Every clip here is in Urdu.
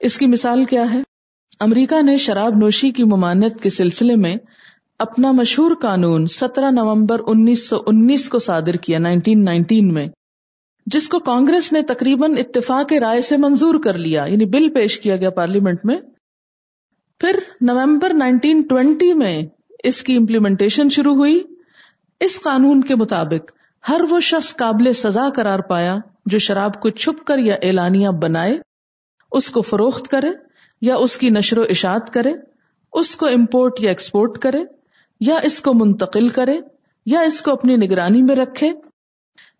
اس کی مثال کیا ہے؟ امریکہ نے شراب نوشی کی ممانت کے سلسلے میں اپنا مشہور قانون سترہ نومبر انیس سو انیس کو صادر کیا نائنٹین نائنٹین میں، جس کو کانگریس نے تقریباً اتفاق رائے سے منظور کر لیا یعنی بل پیش کیا گیا پارلیمنٹ میں۔ پھر نومبر نائنٹین ٹوینٹی میں اس کی امپلیمنٹیشن شروع ہوئی۔ اس قانون کے مطابق ہر وہ شخص قابل سزا قرار پایا جو شراب کو چھپ کر یا اعلانیہ بنائے اس کو فروخت کرے یا اس کی نشر و اشاعت کرے، اس کو امپورٹ یا ایکسپورٹ کرے، یا اس کو منتقل کرے، یا اس کو اپنی نگرانی میں رکھے۔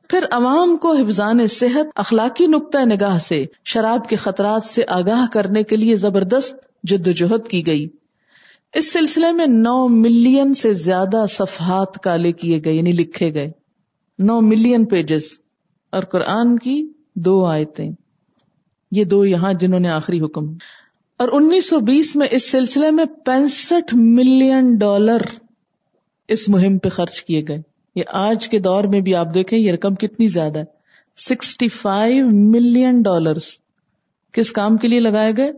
پھر عوام کو حفظان صحت، اخلاقی نقطۂ نگاہ سے، شراب کے خطرات سے آگاہ کرنے کے لیے زبردست جد وجہد کی گئی۔ اس سلسلے میں نو ملین سے زیادہ صفحات کالے کیے گئے یعنی لکھے گئے۔ نو ملین پیجز۔ اور قرآن کی دو آیتیں۔ یہ دو یہاں جنہوں نے آخری حکم۔ اور انیس سو بیس میں اس سلسلے میں پینسٹھ ملین ڈالر اس مہم پہ خرچ کیے گئے۔ یہ آج کے دور میں بھی آپ دیکھیں، یہ رقم کتنی زیادہ ہے۔ سکسٹی فائیو ملین ڈالر کس کام کے لیے لگائے گئے؟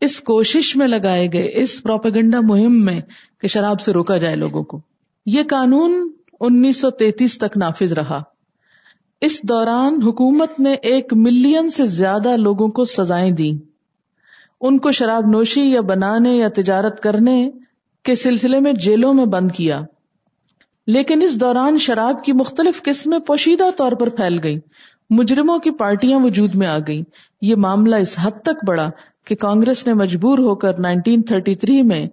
اس کوشش میں لگائے گئے، اس پروپیگنڈا مہم میں کہ شراب سے روکا جائے لوگوں کو۔ یہ قانون انیس سو تینتیس تک نافذ رہا۔ اس دوران حکومت نے ایک ملین سے زیادہ لوگوں کو سزائیں دی ان کو شراب نوشی یا بنانے یا تجارت کرنے کے سلسلے میں جیلوں میں بند کیا۔ لیکن اس دوران شراب کی مختلف قسمیں پوشیدہ طور پر پھیل گئی مجرموں کی پارٹیاں وجود میں آ گئی یہ معاملہ اس حد تک بڑا کہ کانگریس نے مجبور ہو کر 1933 میں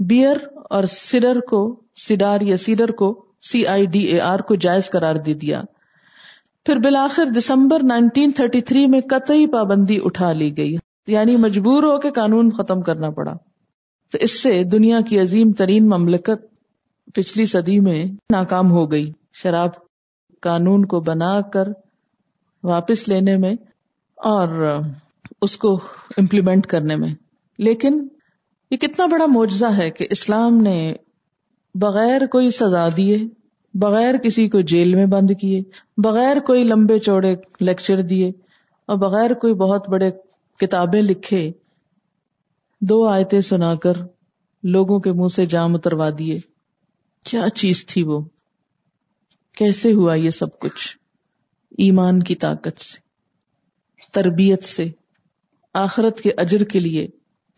بیئر اور سیڈر کو، سیڈار یا سیڈر کو سی آئی ڈی اے آر کو جائز قرار دے دیا۔ پھر بالآخر دسمبر 1933 میں قطعی پابندی اٹھا لی گئی۔ یعنی مجبور ہو کے قانون ختم کرنا پڑا۔ تو اس سے دنیا کی عظیم ترین مملکت پچھلی صدی میں ناکام ہو گئی۔ شراب قانون کو بنا کر واپس لینے میں اور اس کو امپلیمنٹ کرنے میں۔ لیکن یہ کتنا بڑا معجزہ ہے کہ اسلام نے بغیر کوئی سزا دیے بغیر کسی کو جیل میں بند کیے، بغیر کوئی لمبے چوڑے لیکچر دیے اور بغیر کوئی بہت بڑے کتابیں لکھے، دو آیتیں سنا کر لوگوں کے منہ سے جام اتروا دیے۔ کیا چیز تھی وہ؟ کیسے ہوا یہ سب کچھ؟ ایمان کی طاقت سے، تربیت سے۔ آخرت کے اجر کے لیے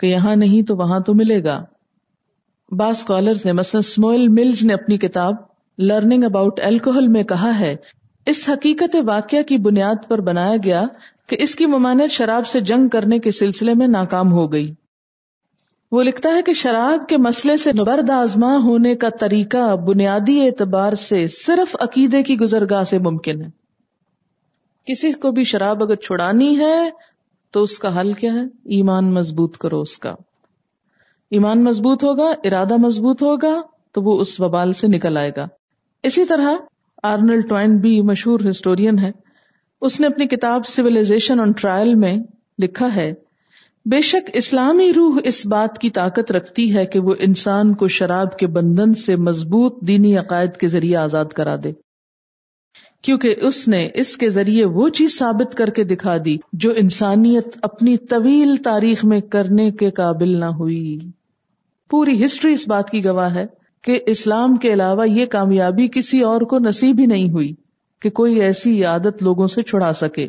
کہ یہاں نہیں تو وہاں تو ملے گا۔ بعض اسکالر نے مثلاً اسموئل ملز نے اپنی کتاب لرننگ اباؤٹ الکوہل میں کہا ہے، اس حقیقت واقعہ کی بنیاد پر بنایا گیا کہ اس کی ممانعت شراب سے جنگ کرنے کے سلسلے میں ناکام ہو گئی۔ وہ لکھتا ہے کہ شراب کے مسئلے سے برد آزما ہونے کا طریقہ بنیادی اعتبار سے صرف عقیدے کی گزرگاہ سے ممکن ہے۔ کسی کو بھی شراب اگر چھڑانی ہے تو اس کا حل کیا ہے؟ ایمان مضبوط کرو اس کا۔ ایمان مضبوط ہوگا، ارادہ مضبوط ہوگا تو وہ اس وبال سے نکل آئے گا۔ اسی طرح آرنل ٹوائن بھی مشہور ہسٹورین ہے اس نے اپنی کتاب سیولاشن آن ٹرائل میں لکھا ہے، بے شک اسلامی روح اس بات کی طاقت رکھتی ہے کہ وہ انسان کو شراب کے بندھن سے مضبوط دینی عقائد کے ذریعے آزاد کرا دے۔ کیونکہ اس نے اس کے ذریعے وہ چیز ثابت کر کے دکھا دی جو انسانیت اپنی طویل تاریخ میں کرنے کے قابل نہ ہوئی۔ پوری ہسٹری اس بات کی گواہ ہے کہ اسلام کے علاوہ یہ کامیابی کسی اور کو نصیب ہی نہیں ہوئی کہ کوئی ایسی عادت لوگوں سے چھڑا سکے۔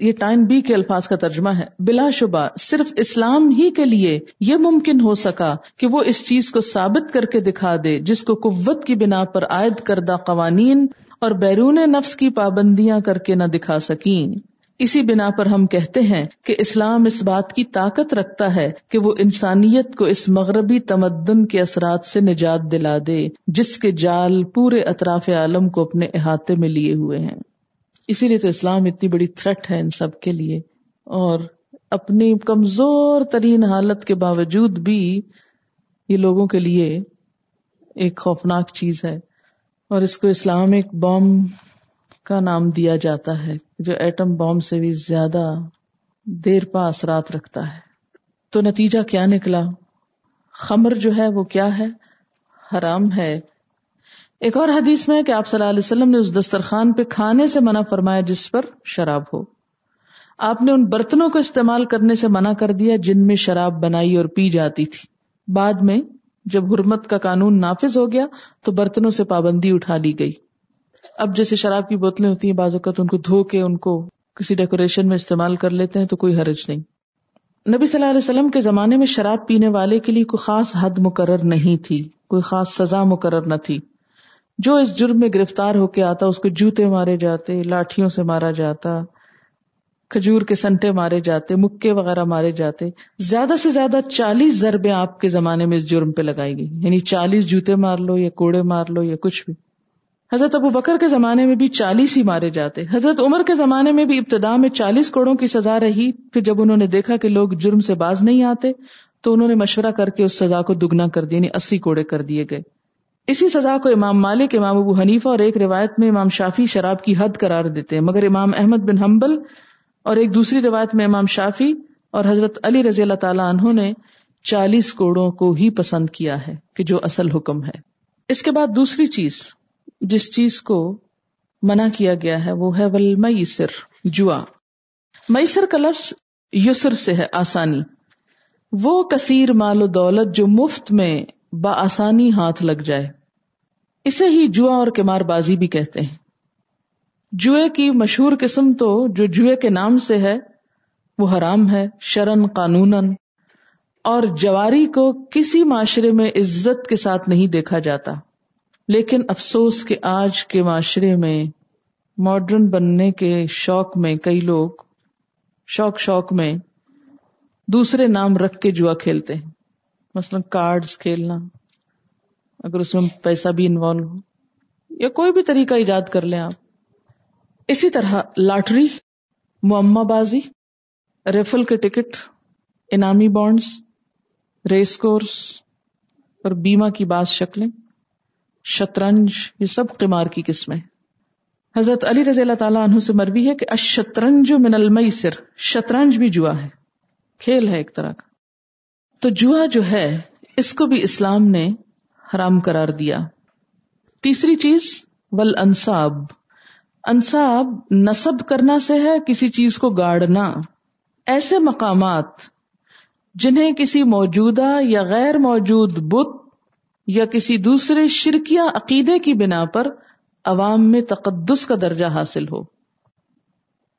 یہ ٹائم بی کے الفاظ کا ترجمہ ہے۔ بلا شبہ صرف اسلام ہی کے لیے یہ ممکن ہو سکا کہ وہ اس چیز کو ثابت کر کے دکھا دے جس کو قوت کی بنا پر عائد کردہ قوانین اور بیرون نفس کی پابندیاں کر کے نہ دکھا سکیں۔ اسی بنا پر ہم کہتے ہیں کہ اسلام اس بات کی طاقت رکھتا ہے کہ وہ انسانیت کو اس مغربی تمدن کے اثرات سے نجات دلا دے، جس کے جال پورے اطراف عالم کو اپنے احاطے میں لیے ہوئے ہیں۔ اسی لیے تو اسلام اتنی بڑی تھرٹ ہے ان سب کے لیے۔ اور اپنی کمزور ترین حالت کے باوجود بھی یہ لوگوں کے لیے ایک خوفناک چیز ہے۔ اور اس کو اسلامک بام کا نام دیا جاتا ہے، جو ایٹم بام سے بھی زیادہ دیر پا اثرات رکھتا ہے۔ تو نتیجہ کیا نکلا؟ خمر جو ہے وہ کیا ہے؟ حرام ہے۔ ایک اور حدیث میں ہے کہ آپ صلی اللہ علیہ وسلم نے اس دسترخوان پہ کھانے سے منع فرمایا جس پر شراب ہو۔ آپ نے ان برتنوں کو استعمال کرنے سے منع کر دیا جن میں شراب بنائی اور پی جاتی تھی۔ بعد میں جب حرمت کا قانون نافذ ہو گیا تو برتنوں سے پابندی اٹھا لی گئی۔ اب جیسے شراب کی بوتلیں ہوتی ہیں، بعض اوقات ان کو دھو کے ان کو کسی ڈیکوریشن میں استعمال کر لیتے ہیں تو کوئی حرج نہیں۔ نبی صلی اللہ علیہ وسلم کے زمانے میں شراب پینے والے کے لیے کوئی خاص حد مقرر نہیں تھی، کوئی خاص سزا مقرر نہ تھی۔ جو اس جرم میں گرفتار ہو کے آتا، اس کو جوتے مارے جاتے، لاٹھیوں سے مارا جاتا، کھجور کے سنٹے مارے جاتے، مکے وغیرہ مارے جاتے، زیادہ سے زیادہ چالیس ضربیں آپ کے زمانے میں اس جرم پہ لگائی گئی۔ یعنی چالیس جوتے مار لو یا کوڑے مار لو یا کچھ بھی۔ حضرت ابو بکر کے زمانے میں بھی چالیس ہی مارے جاتے۔ حضرت عمر کے زمانے میں بھی ابتدا میں چالیس کوڑوں کی سزا رہی۔ پھر جب انہوں نے دیکھا کہ لوگ جرم سے باز نہیں آتے، تو انہوں نے مشورہ کر کے اس سزا کو دگنا کر دیا یعنی اسی کوڑے کر دیے گئے۔ اسی سزا کو امام مالک، امام ابو حنیفہ اور ایک روایت میں امام شافی شراب کی حد قرار دیتے ہیں۔ مگر امام احمد بن حنبل اور ایک دوسری روایت میں امام شافی اور حضرت علی رضی اللہ تعالیٰ عنہ نے چالیس کوڑوں کو ہی پسند کیا ہے، کہ جو اصل حکم ہے۔ اس کے بعد دوسری چیز۔ جس چیز کو منع کیا گیا ہے، وہ ہے ول میسر جوا۔ میسر کا لفظ یسر سے ہے، آسانی۔ وہ کثیر مال و دولت جو مفت میں بآسانی ہاتھ لگ جائے۔ اسے ہی جوا اور کمار بازی بھی کہتے ہیں۔ جوئے کی مشہور قسم تو جو جوئے کے نام سے ہے، وہ حرام ہے، شرن قانون اور جواری کو کسی معاشرے میں عزت کے ساتھ نہیں دیکھا جاتا۔ لیکن افسوس کہ آج کے معاشرے میں ماڈرن بننے کے شوق میں کئی لوگ، شوق شوق میں دوسرے نام رکھ کے جوا کھیلتے ہیں۔ مثلاً کارڈ کھیلنا، اگر اس میں پیسہ بھی انوالو ہو، یا کوئی بھی طریقہ ایجاد کر لیں آپ۔ اسی طرح لاٹری، معمہ بازی، ریفل کے ٹکٹ، انعامی بانڈز، ریس کورس اور بیمہ کی بعض شکلیں۔ شطرنج، یہ سب قمار کی قسمیں۔ حضرت علی رضی اللہ تعالیٰ عنہ سے مروی ہے کہ اشترنج من المیسر، شطرنج بھی جوا ہے۔ کھیل ہے ایک طرح کا۔ تو جوا جو ہے، اس کو بھی اسلام نے حرام قرار دیا۔ تیسری چیز ول انصاب انصاب نصب کرنا سے ہے، کسی چیز کو گاڑنا۔ ایسے مقامات جنہیں کسی موجودہ یا غیر موجود بت یا کسی دوسرے شرکیا عقیدے کی بنا پر عوام میں تقدس کا درجہ حاصل ہو۔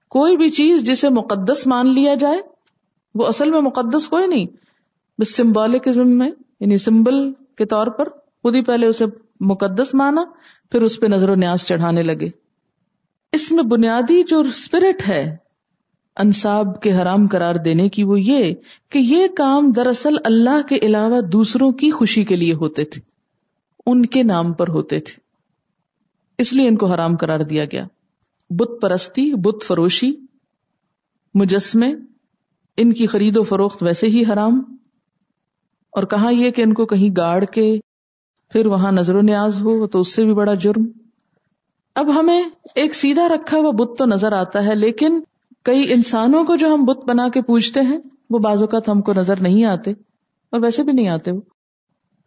کوئی بھی چیز جسے مقدس مان لیا جائے، وہ اصل میں مقدس کوئی نہیں، بس سمبولکزم میں یعنی سمبل کے طور پر خود ہی پہلے اسے مقدس مانا، پھر اس پہ نظر و نیاز چڑھانے لگے۔ اس میں بنیادی جو اسپرٹ ہے انصاب کے حرام قرار دینے کی وہ یہ کہ یہ کام دراصل اللہ کے علاوہ دوسروں کی خوشی کے لیے ہوتے تھے۔ ان کے نام پر ہوتے تھے۔ اس لیے ان کو حرام قرار دیا گیا۔ بت پرستی، بت فروشی، مجسمے، ان کی خرید و فروخت ویسے ہی حرام۔ اور کہا یہ کہ ان کو کہیں گاڑ کے پھر وہاں نظر و نیاز ہو تو اس سے بھی بڑا جرم۔ اب ہمیں ایک سیدھا رکھا ہوا بت تو نظر آتا ہے، لیکن کئی انسانوں کو جو ہم بت بنا کے پوچھتے ہیں، وہ بعض اوقات ہم کو نظر نہیں آتے، اور ویسے بھی نہیں آتے وہ۔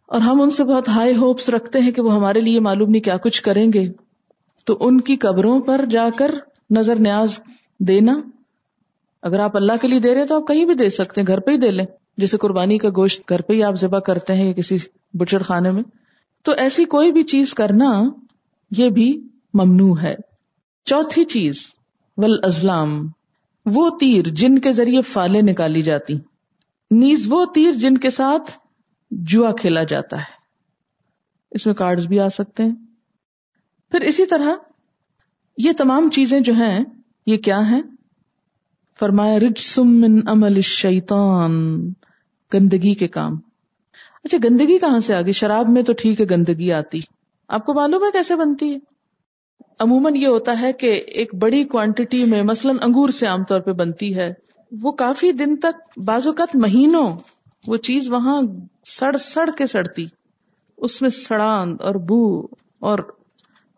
اور ہم ان سے بہت ہائی ہوپس رکھتے ہیں کہ وہ ہمارے لیے معلوم نہیں کیا کچھ کریں گے۔ تو ان کی قبروں پر جا کر نظر نیاز دینا۔ اگر آپ اللہ کے لیے دے رہے تو آپ کہیں بھی دے سکتے ہیں، گھر پہ ہی دے لیں۔ جیسے قربانی کا گوشت گھر پہ ہی آپ ذبح کرتے ہیں کسی بچڑ خانے میں۔ تو ایسی کوئی بھی چیز کرنا، یہ بھی ممنوع ہے۔ چوتھی چیز ول ازلام وہ تیر جن کے ذریعے فالے نکالی جاتی۔ نیز وہ تیر جن کے ساتھ جوا کھیلا جاتا ہے۔ اس میں کارڈز بھی آ سکتے ہیں۔ پھر اسی طرح یہ تمام چیزیں جو ہیں، یہ کیا ہیں؟ فرمایا رج من عمل شیطان گندگی کے کام۔ اچھا گندگی کہاں سے آگی شراب میں تو ٹھیک ہے، گندگی آتی۔ آپ کو معلوم ہے کیسے بنتی ہے؟ عموماً یہ ہوتا ہے کہ ایک بڑی کوانٹٹی میں مثلاً انگور سے عام طور پہ بنتی ہے، وہ کافی دن تک بعض اوقات مہینوں وہ چیز وہاں سڑ سڑ کے سڑتی، اس میں سڑان اور بو اور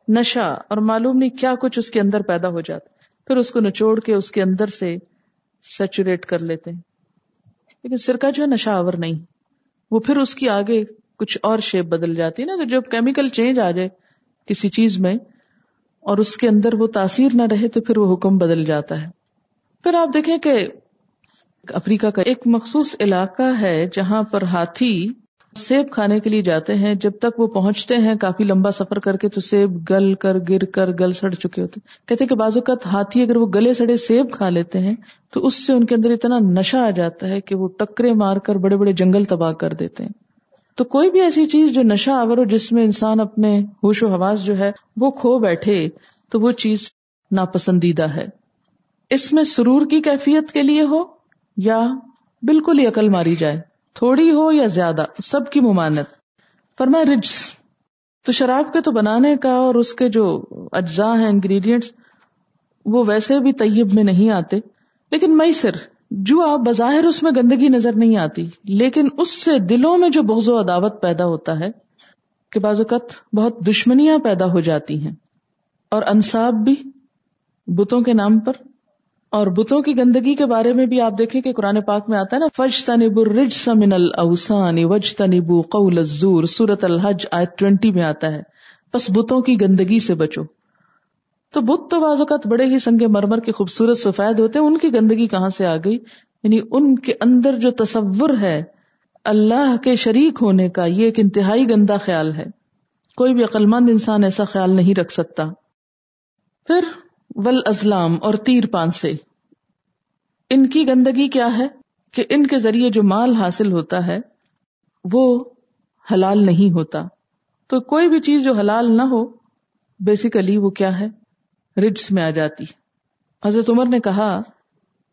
نشا اور معلوم نہیں کیا کچھ اس کے اندر پیدا ہو جاتا، پھر اس کو نچوڑ کے اس کے اندر سے سیچوریٹ کر لیتے ہیں۔ لیکن سرکہ جو ہے نشا آور نہیں، وہ پھر اس کی آگے کچھ اور شیپ بدل جاتی ہے نا تو جب کیمیکل چینج آ جائے کسی چیز میں اور اس کے اندر وہ تاثیر نہ رہے تو پھر وہ حکم بدل جاتا ہے۔ پھر آپ دیکھیں کہ افریقہ کا ایک مخصوص علاقہ ہے جہاں پر ہاتھی سیب کھانے کے لیے جاتے ہیں۔ جب تک وہ پہنچتے ہیں کافی لمبا سفر کر کے تو سیب گل کر، گر کر، گل سڑ چکے ہوتے کہتے کہ بازو کا ہاتھی اگر وہ گلے سڑے سیب کھا لیتے ہیں تو اس سے ان کے اندر اتنا نشہ آ جاتا ہے کہ وہ ٹکرے مار کر بڑے بڑے جنگل تباہ کر دیتے ہیں۔ تو کوئی بھی ایسی چیز جو نشہ آور ہو جس میں انسان اپنے ہوش و حواس جو ہے وہ کھو بیٹھے، تو وہ چیز ناپسندیدہ ہے۔ اس میں سرور کی کیفیت کے لیے ہو یا بالکل ہی عقل ماری جائے، تھوڑی ہو یا زیادہ، سب کی ممانت پر میں رجس۔ تو شراب کے تو بنانے کا اور اس کے جو اجزاء ہیں انگریڈینٹس وہ ویسے بھی طیب میں نہیں آتے، لیکن میں جو آپ بظاہر اس میں گندگی نظر نہیں آتی، لیکن اس سے دلوں میں جو بغض و عداوت پیدا ہوتا ہے، کہ بعض اوقات بہت دشمنیاں پیدا ہو جاتی ہیں، اور انصاب بھی بتوں کے نام پر، اور بتوں کی گندگی کے بارے میں بھی آپ دیکھیں کہ قرآن پاک میں آتا ہے نا فج تنب الرج من الاوسان وج تنبو قول الزور سورت الحج آیت ٹوینٹی میں آتا ہے۔ بس بتوں کی گندگی سے بچو۔ تو بت تو بعض اوقات بڑے ہی سنگ مرمر کے خوبصورت سفید ہوتے ہیں۔ ان کی گندگی کہاں سے آ گئی؟ یعنی ان کے اندر جو تصور ہے اللہ کے شریک ہونے کا، یہ ایک انتہائی گندا خیال ہے۔ کوئی بھی عقلمند انسان ایسا خیال نہیں رکھ سکتا۔ پھر ول ازلام اور تیر پان سے۔ ان کی گندگی کیا ہے؟ کہ ان کے ذریعے جو مال حاصل ہوتا ہے، وہ حلال نہیں ہوتا۔ تو کوئی بھی چیز جو حلال نہ ہو بیسیکلی وہ کیا ہے؟ رجس میں آ جاتی۔ حضرت عمر نے کہا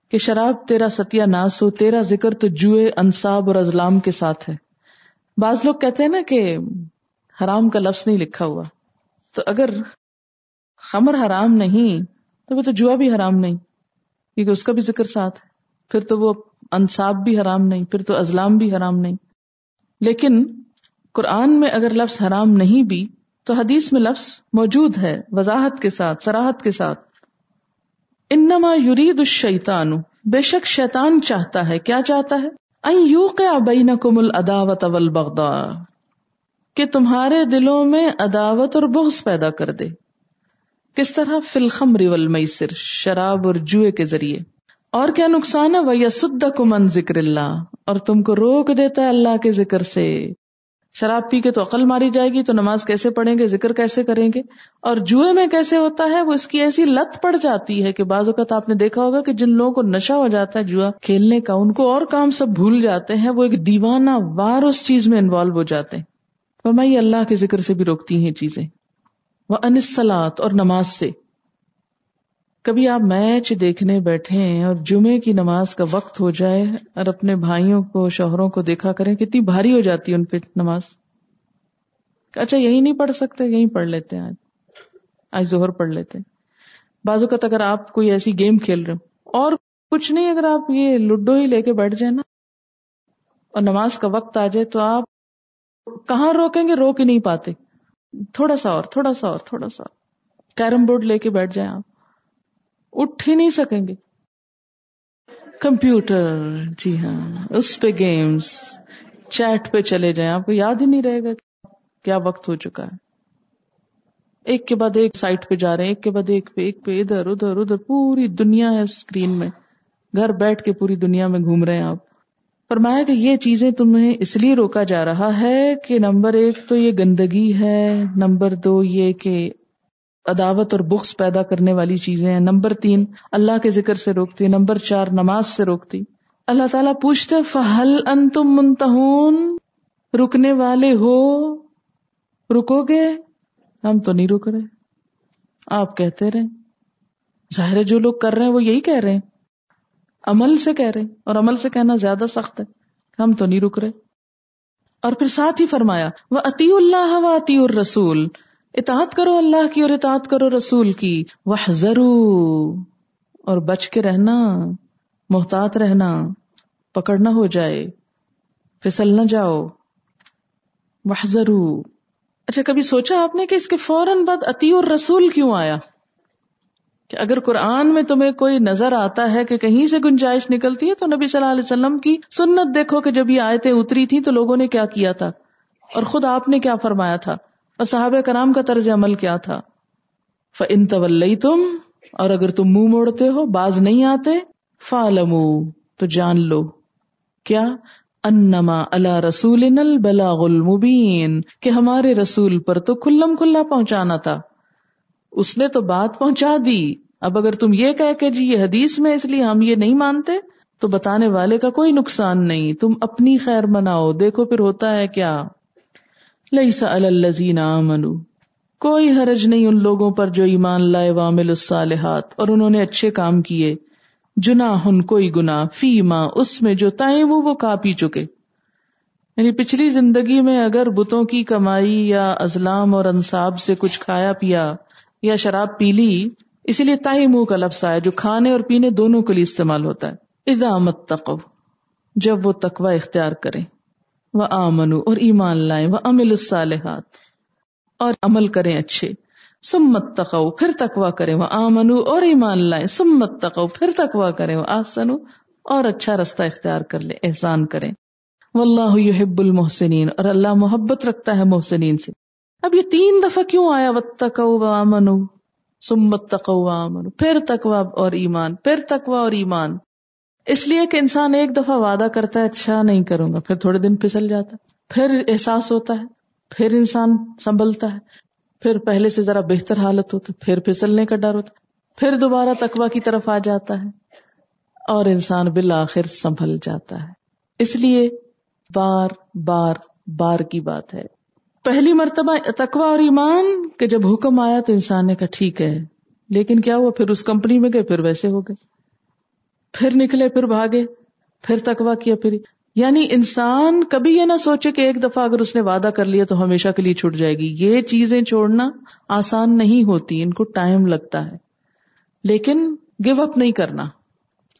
کہ شراب تیرا ستیہ ناس ہو، تیرا ذکر تو جوئے، انصاب اور ازلام کے ساتھ ہے۔ بعض لوگ کہتے ہیں نا کہ حرام کا لفظ نہیں لکھا ہوا۔ تو اگر خمر حرام نہیں، تو وہ تو جوا بھی حرام نہیں، کیونکہ اس کا بھی ذکر ساتھ ہے۔ پھر تو وہ انصاب بھی حرام نہیں، پھر تو ازلام بھی حرام نہیں۔ لیکن قرآن میں اگر لفظ حرام نہیں بھی تو حدیث میں لفظ موجود ہے، وضاحت کے ساتھ سراہت کے ساتھ۔ انما یرید الشیطان، بے شک شیطان چاہتا ہے، کیا چاہتا ہے؟ این یوقع بینکم العداوت والبغضاء، کہ تمہارے دلوں میں عداوت اور بغض پیدا کر دے۔ کس طرح؟ فلخم ریول میسر شراب اور جوئے کے ذریعے۔ اور کیا نقصان ہے؟ وہ یسد من ذکر اللہ، اور تم کو روک دیتا ہے اللہ کے ذکر سے۔ شراب پی کے تو عقل ماری جائے گی تو نماز کیسے پڑھیں گے؟ ذکر کیسے کریں گے؟ اور جوئے میں کیسے ہوتا ہے؟ وہ اس کی ایسی لت پڑ جاتی ہے کہ بعض اوقات آپ نے دیکھا ہوگا کہ جن لوگوں کو نشہ ہو جاتا ہے جوا کھیلنے کا، ان کو اور کام سب بھول جاتے ہیں، وہ ایک دیوانہ وار اس چیز میں انوالو ہو جاتے ہیں۔ فرمائی اللہ کے ذکر سے بھی روکتی ہیں چیزیں۔ وہ انسلات اور نماز سے۔ کبھی آپ میچ دیکھنے بیٹھے ہیں اور جمعے کی نماز کا وقت ہو جائے اور اپنے بھائیوں کو، شوہروں کو دیکھا کریں، کتنی بھاری ہو جاتی ہے ان پہ نماز۔ اچھا یہی نہیں پڑھ سکتے، یہی پڑھ لیتے ہیں آج۔ آج زہر پڑھ لیتے بازو کا اگر آپ کوئی ایسی گیم کھیل رہے ہو، اور کچھ نہیں، اگر آپ یہ لڈو ہی لے کے بیٹھ جائیں نا اور نماز کا وقت آ جائے تو آپ کہاں روکیں گے؟ روک ہی نہیں پاتے۔ تھوڑا سا اور، تھوڑا سا اور، تھوڑا سا کیرم بورڈ لے کے بیٹھ جائیں آپ۔ اٹھ ہی نہیں سکیں گے۔ کمپیوٹر جی ہاں اس پہ گیمس چیٹ پہ چلے جائیں۔ آپ کو یاد ہی نہیں رہے گا کیا وقت ہو چکا ہے۔ ایک کے بعد ایک سائٹ پہ جا رہے ہیں، ایک کے بعد ایک پہ ایک پہ ادھر ادھر ادھر، پوری دنیا ہے اسکرین میں۔ گھر بیٹھ کے پوری دنیا میں گھوم رہے ہیں آپ۔ فرمایا کہ یہ چیزیں تمہیں اس لیے روکا جا رہا ہے کہ نمبر ایک تو یہ گندگی ہے، نمبر دو یہ کہ عداوت اور بخس پیدا کرنے والی چیزیں ہیں۔ نمبر تین، اللہ کے ذکر سے روکتی نمبر چار، نماز سے روکتی۔ اللہ تعالیٰ پوچھتے فہل ان تم منتہون رکنے والے ہو؟ رکو گے؟ ہم تو نہیں رک رہے۔ آپ کہتے رہے۔ ظاہر جو لوگ کر رہے ہیں، وہ یہی کہہ رہے ہیں۔ عمل سے کہہ رہے اور عمل سے کہنا زیادہ سخت ہے۔ ہم تو نہیں رک رہے۔ اور پھر ساتھ ہی فرمایا وہ اتی اللہ و اتی الرسول۔ اطاعت کرو اللہ کی اور اطاعت کرو رسول کی۔ وہ اور بچ کے رہنا، محتاط رہنا پکڑ نہ ہو جائے، پھسل نہ جاؤ۔ وہ ضرور اچھا کبھی سوچا آپ نے کہ اس کے فوراً بعد اتی اور رسول کیوں آیا؟ کہ اگر قرآن میں تمہیں کوئی نظر آتا ہے کہ کہیں سے گنجائش نکلتی ہے، تو نبی صلی اللہ علیہ وسلم کی سنت دیکھو کہ جب یہ آیتیں اتری تھی تو لوگوں نے کیا کیا تھا؟ اور خود آپ نے کیا فرمایا تھا؟ اور صحابہ کرام کا طرز عمل کیا تھا؟ ان طول تم اور اگر تم منہ موڑتے ہو، باز نہیں آتے فالمو تو جان لو۔ کیا؟ انما اللہ رسول البلاغ المبین کہ ہمارے رسول پر تو کلم کھلا پہنچانا تھا۔ اس نے تو بات پہنچا دی۔ اب اگر تم یہ کہہ کہ جی یہ حدیث میں اس لیے ہم یہ نہیں مانتے، تو بتانے والے کا کوئی نقصان نہیں۔ تم اپنی خیر مناؤ۔ دیکھو پھر ہوتا ہے کیا؟ لئی سا الزین منو کوئی حرج نہیں ان لوگوں پر جو ایمان لائے وامل الصالحات اور انہوں نے اچھے کام کیے۔ جنا ہن، کوئی گنا فی ماں اس میں جو تائیں وہ وہ کا پی چکے۔ یعنی پچھلی زندگی میں اگر بتوں کی کمائی یا ازلام اور انصاب سے کچھ کھایا پیا یا شراب پی لی، اسی لیے تائی منہ کا لفظ آیا جو کھانے اور پینے دونوں کے لیے استعمال ہوتا ہے۔ ادامت تقو جب وہ تقوا اختیار کرے وہ آمن اور ایمان لائیں وہ امل الصالحات اور عمل کریں اچھے۔ سمت تقو پھر تقوا کریں۔ وہ آمن اور ایمان لائیں۔ سمت تقو پھر تقوا کریں۔ وہ آسن اور اچھا رستہ اختیار کر لے احسان کریں۔ و اللہ یحب المحسنین اور اللہ محبت رکھتا ہے محسنین سے۔ اب یہ تین دفعہ کیوں آیا؟ و تقو و آمن سمت تقوا امن پھر تقوا اور ایمان، پھر تقوا اور ایمان۔ اس لیے کہ انسان ایک دفعہ وعدہ کرتا ہے اچھا نہیں کروں گا، پھر تھوڑے دن پھسل جاتا پھر احساس ہوتا ہے، پھر انسان سنبھلتا ہے، پھر پہلے سے ذرا بہتر حالت ہوتا ہے، پھر پھسلنے کا ڈر ہوتا پھر دوبارہ تقوا کی طرف آ جاتا ہے اور انسان بالآخر سنبھل جاتا ہے۔ اس لیے بار بار بار کی بات ہے۔ پہلی مرتبہ تکوا اور ایمان کہ جب حکم آیا تو انسان نے کہا، ٹھیک ہے، لیکن کیا ہوا؟ پھر اس کمپنی میں گئے، پھر ویسے ہو گئے۔ پھر نکلے، پھر بھاگے، پھر تکوا کیا، پھر یعنی انسان کبھی یہ نہ سوچے کہ ایک دفعہ اگر اس نے وعدہ کر لیا تو ہمیشہ کے لیے چھوٹ جائے گی۔ یہ چیزیں چھوڑنا آسان نہیں ہوتی، ان کو ٹائم لگتا ہے۔ لیکن گیو اپ نہیں کرنا،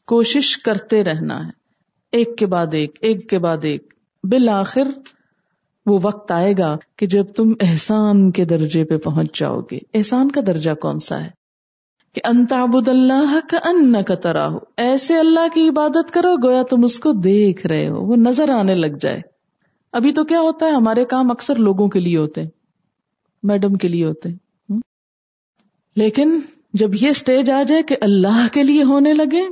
کوشش کرتے رہنا ہے۔ ایک کے بعد ایک ایک کے بعد ایک۔ بالآخر وہ وقت آئے گا کہ جب تم احسان کے درجے پہ پہنچ جاؤ گے۔ احسان کا درجہ کون سا ہے؟ کہ انتابد اللہ کا ان کا ترا ہو ایسے اللہ کی عبادت کرو، گویا تم اس کو دیکھ رہے ہو، وہ نظر آنے لگ جائے۔ ابھی تو کیا ہوتا ہے، ہمارے کام اکثر لوگوں کے لیے ہوتے ہیں، میڈم کے لیے ہوتے ہیں۔ لیکن جب یہ اسٹیج آ جائے کہ اللہ کے لیے ہونے لگے،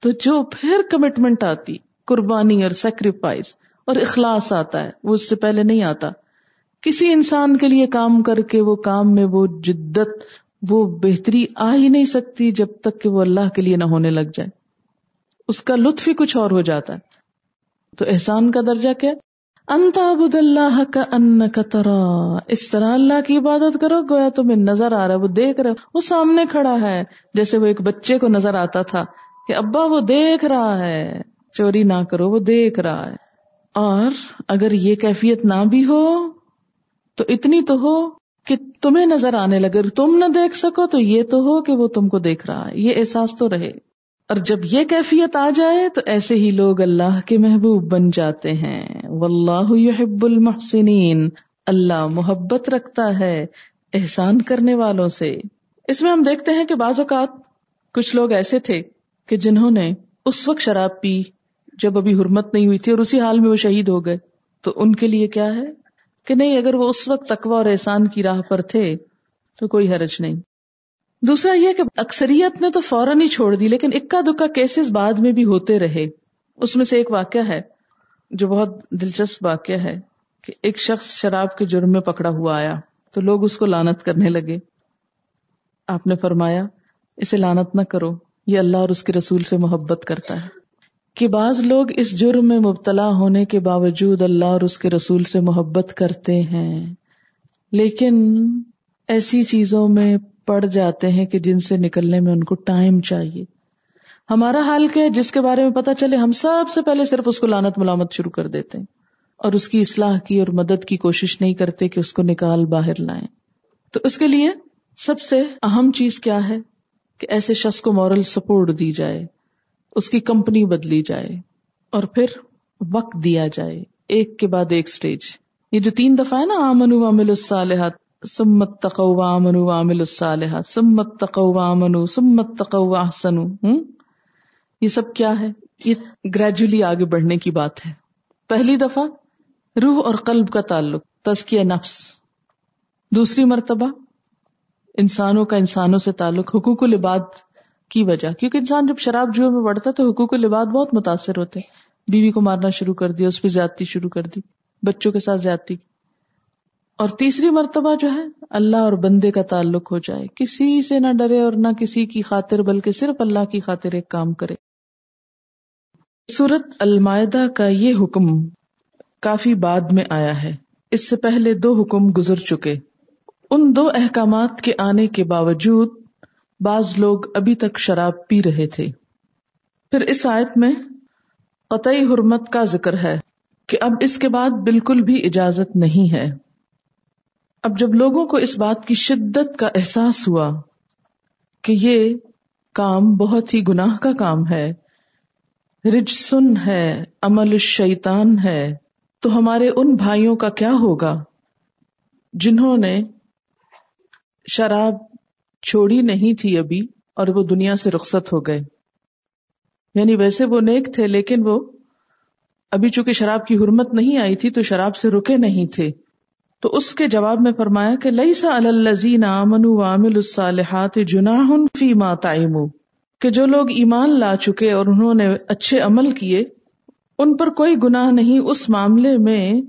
تو جو پھر کمٹمنٹ آتی، قربانی اور سیکریفائس اور اخلاص آتا ہے، وہ اس سے پہلے نہیں آتا۔ کسی انسان کے لیے کام کر کے وہ کام میں وہ جدت وہ بہتری آ ہی نہیں سکتی جب تک کہ وہ اللہ کے لیے نہ ہونے لگ جائے۔ اس کا لطف ہی کچھ اور ہو جاتا ہے۔ تو احسان کا درجہ کیا؟ انت ابود اللہ کا ان کا ترا۔ اس طرح اللہ کی عبادت کرو، گویا تمہیں نظر آ رہا ہے، وہ دیکھ رہا وہ سامنے کھڑا ہے، جیسے وہ ایک بچے کو نظر آتا تھا کہ ابا، وہ دیکھ رہا ہے۔ چوری نہ کرو، وہ دیکھ رہا ہے۔ اور اگر یہ کیفیت نہ بھی ہو، تو اتنی تو ہو کہ تمہیں نظر آنے لگے تم نہ دیکھ سکو تو یہ تو ہو کہ وہ تم کو دیکھ رہا ہے، یہ احساس تو رہے۔ اور جب یہ کیفیت آ جائے تو ایسے ہی لوگ اللہ کے محبوب بن جاتے ہیں۔ واللہ یحب المحسنین، اللہ محبت رکھتا ہے احسان کرنے والوں سے۔ اس میں ہم دیکھتے ہیں کہ بعض اوقات کچھ لوگ ایسے تھے کہ جنہوں نے اس وقت شراب پی جب ابھی حرمت نہیں ہوئی تھی اور اسی حال میں وہ شہید ہو گئے۔ تو ان کے لیے کیا ہے؟ کہ نہیں، اگر وہ اس وقت تقوا اور احسان کی راہ پر تھے تو کوئی حرج نہیں۔ دوسرا یہ کہ اکثریت نے تو فوراً ہی چھوڑ دی، لیکن اکا دکا کیسز بعد میں بھی ہوتے رہے۔ اس میں سے ایک واقعہ ہے جو بہت دلچسپ واقعہ ہے کہ ایک شخص شراب کے جرم میں پکڑا ہوا آیا تو لوگ اس کو لانت کرنے لگے۔ آپ نے فرمایا، اسے لانت نہ کرو، یہ اللہ اور اس کے رسول سے محبت کرتا ہے۔ کہ بعض لوگ اس جرم میں مبتلا ہونے کے باوجود اللہ اور اس کے رسول سے محبت کرتے ہیں۔ لیکن ایسی چیزوں میں پڑ جاتے ہیں کہ جن سے نکلنے میں ان کو ٹائم چاہیے۔ ہمارا حال کیا ہے؟ جس کے بارے میں پتا چلے، ہم سب سے پہلے صرف اس کو لانت ملامت شروع کر دیتے ہیں اور اس کی اصلاح کی اور مدد کی کوشش نہیں کرتے کہ اس کو نکال باہر لائیں۔ تو اس کے لیے سب سے اہم چیز کیا ہے؟ کہ ایسے شخص کو مورل سپورٹ دی جائے۔ اس کی کمپنی بدلی جائے اور پھر وقت دیا جائے، ایک کے بعد ایک سٹیج یہ جو تین دفعہ ہے نا آمن وامل الصالحات سمت تقو آمن وامل الصالحات سمت تقو آمن سمت تقو احسن یہ سب کیا ہے؟ یہ گریجولی آگے بڑھنے کی بات ہے۔ پہلی دفعہ، روح اور قلب کا تعلق، تزکیہ نفس۔ دوسری مرتبہ، انسانوں کا انسانوں سے تعلق، حقوق العباد کی وجہ؟ کیونکہ انسان جب شراب جوئے میں بڑھتا تو حقوق لباد بہت متاثر ہوتے بیوی کو مارنا شروع کر دیا، اس پہ زیادتی شروع کر دی، بچوں کے ساتھ زیادتی۔ اور تیسری مرتبہ جو ہے، اللہ اور بندے کا تعلق ہو جائے۔ کسی سے نہ ڈرے اور نہ کسی کی خاطر، بلکہ صرف اللہ کی خاطر ایک کام کرے۔ سورت المائدہ کا یہ حکم کافی بعد میں آیا ہے۔ اس سے پہلے دو حکم گزر چکے۔ ان دو احکامات کے آنے کے باوجود بعض لوگ ابھی تک شراب پی رہے تھے۔ پھر اس آیت میں قطعی حرمت کا ذکر ہے کہ اب اس کے بعد بالکل بھی اجازت نہیں ہے۔ اب جب لوگوں کو اس بات کی شدت کا احساس ہوا کہ یہ کام بہت ہی گناہ کا کام ہے رج سن ہے، عمل الشیطان ہے، تو ہمارے ان بھائیوں کا کیا ہوگا جنہوں نے شراب چھوڑی نہیں تھی ابھی اور وہ دنیا سے رخصت ہو گئے۔ یعنی ویسے وہ نیک تھے، لیکن وہ ابھی چونکہ شراب کی حرمت نہیں آئی تھی تو شراب سے رکے نہیں تھے۔ تو اس کے جواب میں فرمایا کہ لئی سا الزین امن وامل الصالحات جناح فی ما تائم کہ جو لوگ ایمان لا چکے اور انہوں نے اچھے عمل کیے، ان پر کوئی گناہ نہیں، اس معاملے میں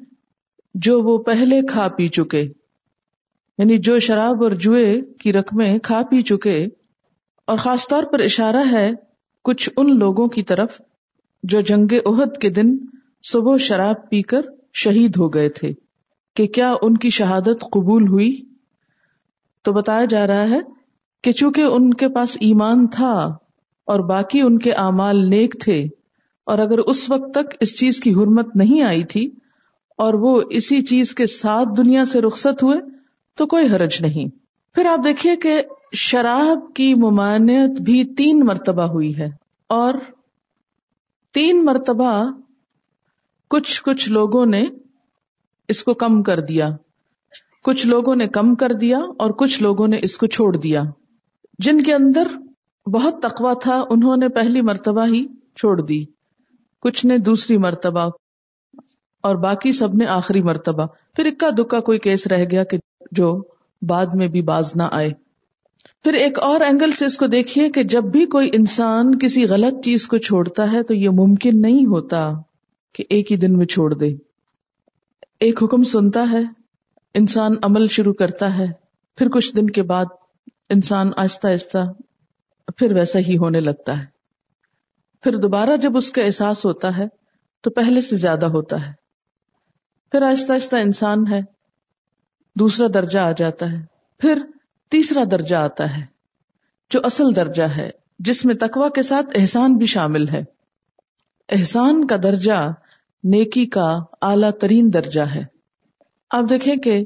جو وہ پہلے کھا پی چکے۔ یعنی جو شراب اور جوئے کی رقمیں کھا پی چکے، اور خاص طور پر اشارہ ہے کچھ ان لوگوں کی طرف جو جنگ عہد کے دن صبح شراب پی کر شہید ہو گئے تھے، کہ کیا ان کی شہادت قبول ہوئی؟ تو بتایا جا رہا ہے کہ چونکہ ان کے پاس ایمان تھا اور باقی ان کے اعمال نیک تھے، اور اگر اس وقت تک اس چیز کی حرمت نہیں آئی تھی، اور وہ اسی چیز کے ساتھ دنیا سے رخصت ہوئے تو کوئی حرج نہیں۔ پھر آپ دیکھیے کہ شراب کی ممانعت بھی تین مرتبہ ہوئی ہے اور تین مرتبہ کچھ کچھ لوگوں نے اس کو کم کر دیا۔ کچھ لوگوں نے کم کر دیا اور کچھ لوگوں نے اس کو چھوڑ دیا۔ جن کے اندر بہت تقوا تھا، انہوں نے پہلی مرتبہ ہی چھوڑ دی۔ کچھ نے دوسری مرتبہ اور باقی سب نے آخری مرتبہ۔ پھر اکا دکا کوئی کیس رہ گیا کہ جو بعد میں بھی باز نہ آئے۔ پھر ایک اور اینگل سے اس کو دیکھیے کہ جب بھی کوئی انسان کسی غلط چیز کو چھوڑتا ہے تو یہ ممکن نہیں ہوتا کہ ایک ہی دن میں چھوڑ دے۔ ایک حکم سنتا ہے، انسان عمل شروع کرتا ہے، پھر کچھ دن کے بعد انسان آہستہ آہستہ پھر ویسا ہی ہونے لگتا ہے۔ پھر دوبارہ جب اس کا احساس ہوتا ہے تو پہلے سے زیادہ ہوتا ہے۔ پھر آہستہ آہستہ انسان ہے۔ دوسرا درجہ آ جاتا ہے۔ پھر تیسرا درجہ آتا ہے، جو اصل درجہ ہے، جس میں تقوا کے ساتھ احسان بھی شامل ہے۔ احسان کا درجہ نیکی کا اعلی ترین درجہ ہے۔ آپ دیکھیں کہ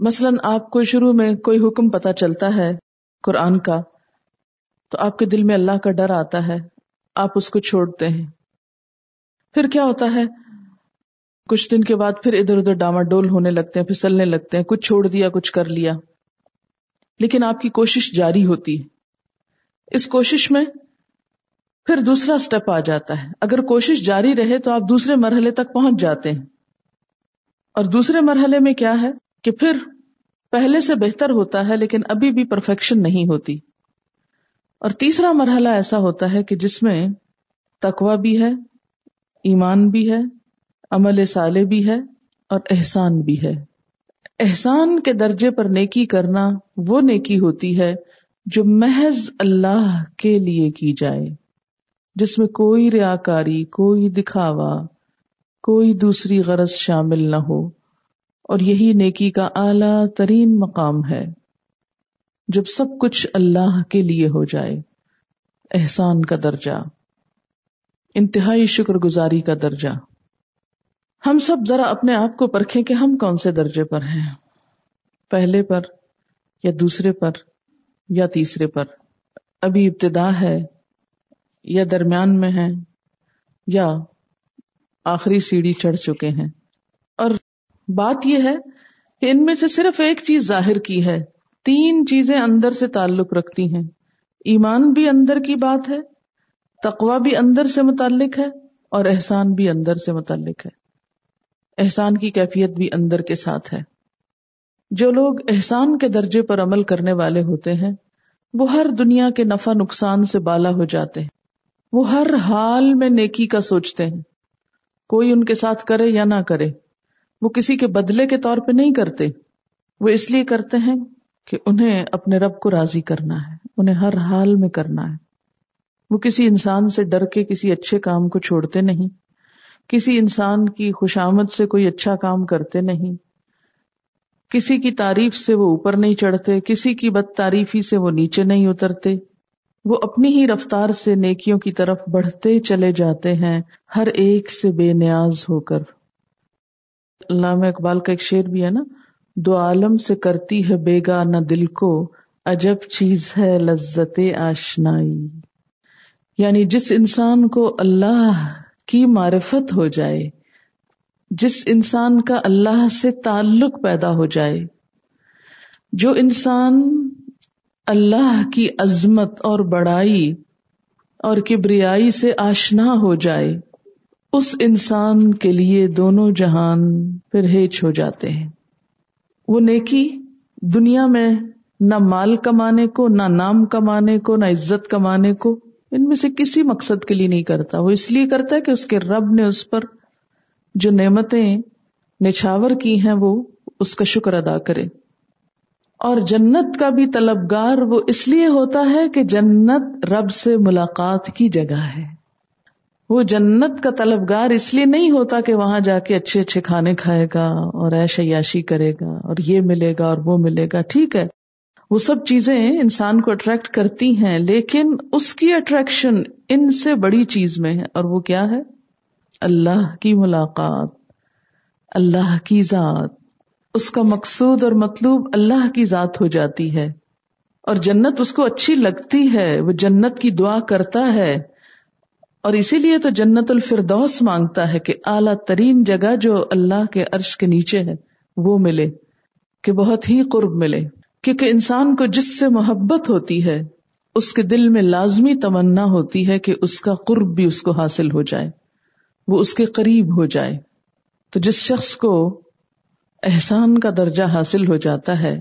مثلاً آپ کو شروع میں کوئی حکم پتا چلتا ہے قرآن کا، تو آپ کے دل میں اللہ کا ڈر آتا ہے، آپ اس کو چھوڑتے ہیں۔ پھر کیا ہوتا ہے؟ کچھ دن کے بعد پھر ادھر ادھر ڈاما ڈول ہونے لگتے ہیں پھسلنے لگتے ہیں، کچھ چھوڑ دیا، کچھ کر لیا۔ لیکن آپ کی کوشش جاری ہوتی۔ ہے اس کوشش میں پھر دوسرا اسٹیپ آ جاتا ہے۔ اگر کوشش جاری رہے تو آپ دوسرے مرحلے تک پہنچ جاتے ہیں۔ اور دوسرے مرحلے میں کیا ہے کہ پھر پہلے سے بہتر ہوتا ہے لیکن ابھی بھی پرفیکشن نہیں ہوتی۔ اور تیسرا مرحلہ ایسا ہوتا ہے کہ جس میں تقوا بھی ہے، ایمان بھی ہے عمل سالے بھی ہے اور احسان بھی ہے۔ احسان کے درجے پر نیکی کرنا وہ نیکی ہوتی ہے جو محض اللہ کے لیے کی جائے، جس میں کوئی ریاکاری کوئی دکھاوا، کوئی دوسری غرض شامل نہ ہو۔ اور یہی نیکی کا اعلی ترین مقام ہے، جب سب کچھ اللہ کے لیے ہو جائے۔ احسان کا درجہ، انتہائی شکر گزاری کا درجہ۔ ہم سب ذرا اپنے آپ کو پرکھیں کہ ہم کون سے درجے پر ہیں۔ پہلے پر یا دوسرے پر یا تیسرے پر۔ ابھی ابتدا ہے یا درمیان میں ہیں یا آخری سیڑھی چڑھ چکے ہیں۔ اور بات یہ ہے کہ ان میں سے صرف ایک چیز ظاہر کی ہے۔ تین چیزیں اندر سے تعلق رکھتی ہیں۔ ایمان بھی اندر کی بات ہے تقوا بھی اندر سے متعلق ہے اور احسان بھی اندر سے متعلق ہے۔ احسان کی کیفیت بھی اندر کے ساتھ ہے۔ جو لوگ احسان کے درجے پر عمل کرنے والے ہوتے ہیں، وہ ہر دنیا کے نفع نقصان سے بالا ہو جاتے ہیں۔ وہ ہر حال میں نیکی کا سوچتے ہیں۔ کوئی ان کے ساتھ کرے یا نہ کرے، وہ کسی کے بدلے کے طور پہ نہیں کرتے۔ وہ اس لیے کرتے ہیں کہ انہیں اپنے رب کو راضی کرنا ہے، انہیں ہر حال میں کرنا ہے۔ وہ کسی انسان سے ڈر کے کسی اچھے کام کو چھوڑتے نہیں۔ کسی انسان کی خوشامد سے کوئی اچھا کام کرتے نہیں۔ کسی کی تعریف سے وہ اوپر نہیں چڑھتے، کسی کی بد تعریفی سے وہ نیچے نہیں اترتے۔ وہ اپنی ہی رفتار سے نیکیوں کی طرف بڑھتے چلے جاتے ہیں، ہر ایک سے بے نیاز ہو کر۔ علامہ اقبال کا ایک شعر بھی ہے نا، دو عالم سے کرتی ہے بیگا نہ دل کو، عجب چیز ہے لذت آشنائی۔ یعنی جس انسان کو اللہ کی معرفت ہو جائے، جس انسان کا اللہ سے تعلق پیدا ہو جائے۔ جو انسان اللہ کی عظمت اور بڑائی اور کبریائی سے آشنا ہو جائے، اس انسان کے لیے دونوں جہان پھر ہیچ ہو جاتے ہیں۔ وہ نیکی دنیا میں نہ مال کمانے کو، نہ نام کمانے کو، نہ عزت کمانے کو ان میں سے کسی مقصد کے لیے نہیں کرتا۔ وہ اس لیے کرتا ہے کہ اس کے رب نے اس پر جو نعمتیں نچھاور کی ہیں، وہ اس کا شکر ادا کرے۔ اور جنت کا بھی طلبگار وہ اس لیے ہوتا ہے کہ جنت رب سے ملاقات کی جگہ ہے۔ وہ جنت کا طلبگار اس لیے نہیں ہوتا کہ وہاں جا کے اچھے اچھے کھانے کھائے گا اور ایش عیاشی کرے گا اور یہ ملے گا اور وہ ملے گا۔ ٹھیک ہے۔ وہ سب چیزیں انسان کو اٹریکٹ کرتی ہیں، لیکن اس کی اٹریکشن ان سے بڑی چیز میں ہے۔ اور وہ کیا ہے؟ اللہ کی ملاقات، اللہ کی ذات۔ اس کا مقصود اور مطلوب اللہ کی ذات ہو جاتی ہے۔ اور جنت اس کو اچھی لگتی ہے، وہ جنت کی دعا کرتا ہے۔ اور اسی لیے تو جنت الفردوس مانگتا ہے کہ اعلیٰ ترین جگہ جو اللہ کے عرش کے نیچے ہے، وہ ملے، کہ بہت ہی قرب ملے۔ کیونکہ انسان کو جس سے محبت ہوتی ہے، اس کے دل میں لازمی تمنا ہوتی ہے کہ اس کا قرب بھی اس کو حاصل ہو جائے، وہ اس کے قریب ہو جائے۔ تو جس شخص کو احسان کا درجہ حاصل ہو جاتا ہے،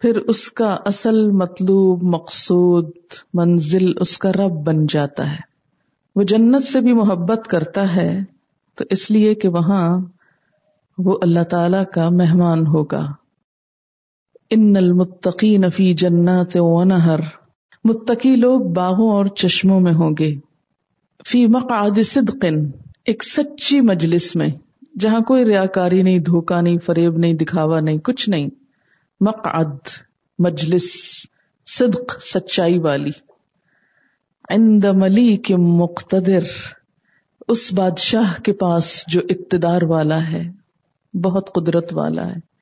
پھر اس کا اصل مطلوب، مقصود، منزل اس کا رب بن جاتا ہے۔ وہ جنت سے بھی محبت کرتا ہے، تو اس لیے کہ وہاں وہ اللہ تعالی کا مہمان ہوگا۔ ان المتقین فی جنات ونہر متقی لوگ باغوں اور چشموں میں ہوں گے۔ فی مقعد صدق، ایک سچی مجلس میں، جہاں کوئی ریاکاری نہیں دھوکا نہیں، فریب نہیں، دکھاوا نہیں، کچھ نہیں۔ مقعد، مجلس، صدق، سچائی والی۔ عند ملیک مقتدر، اس بادشاہ کے پاس جو اقتدار والا ہے، بہت قدرت والا ہے۔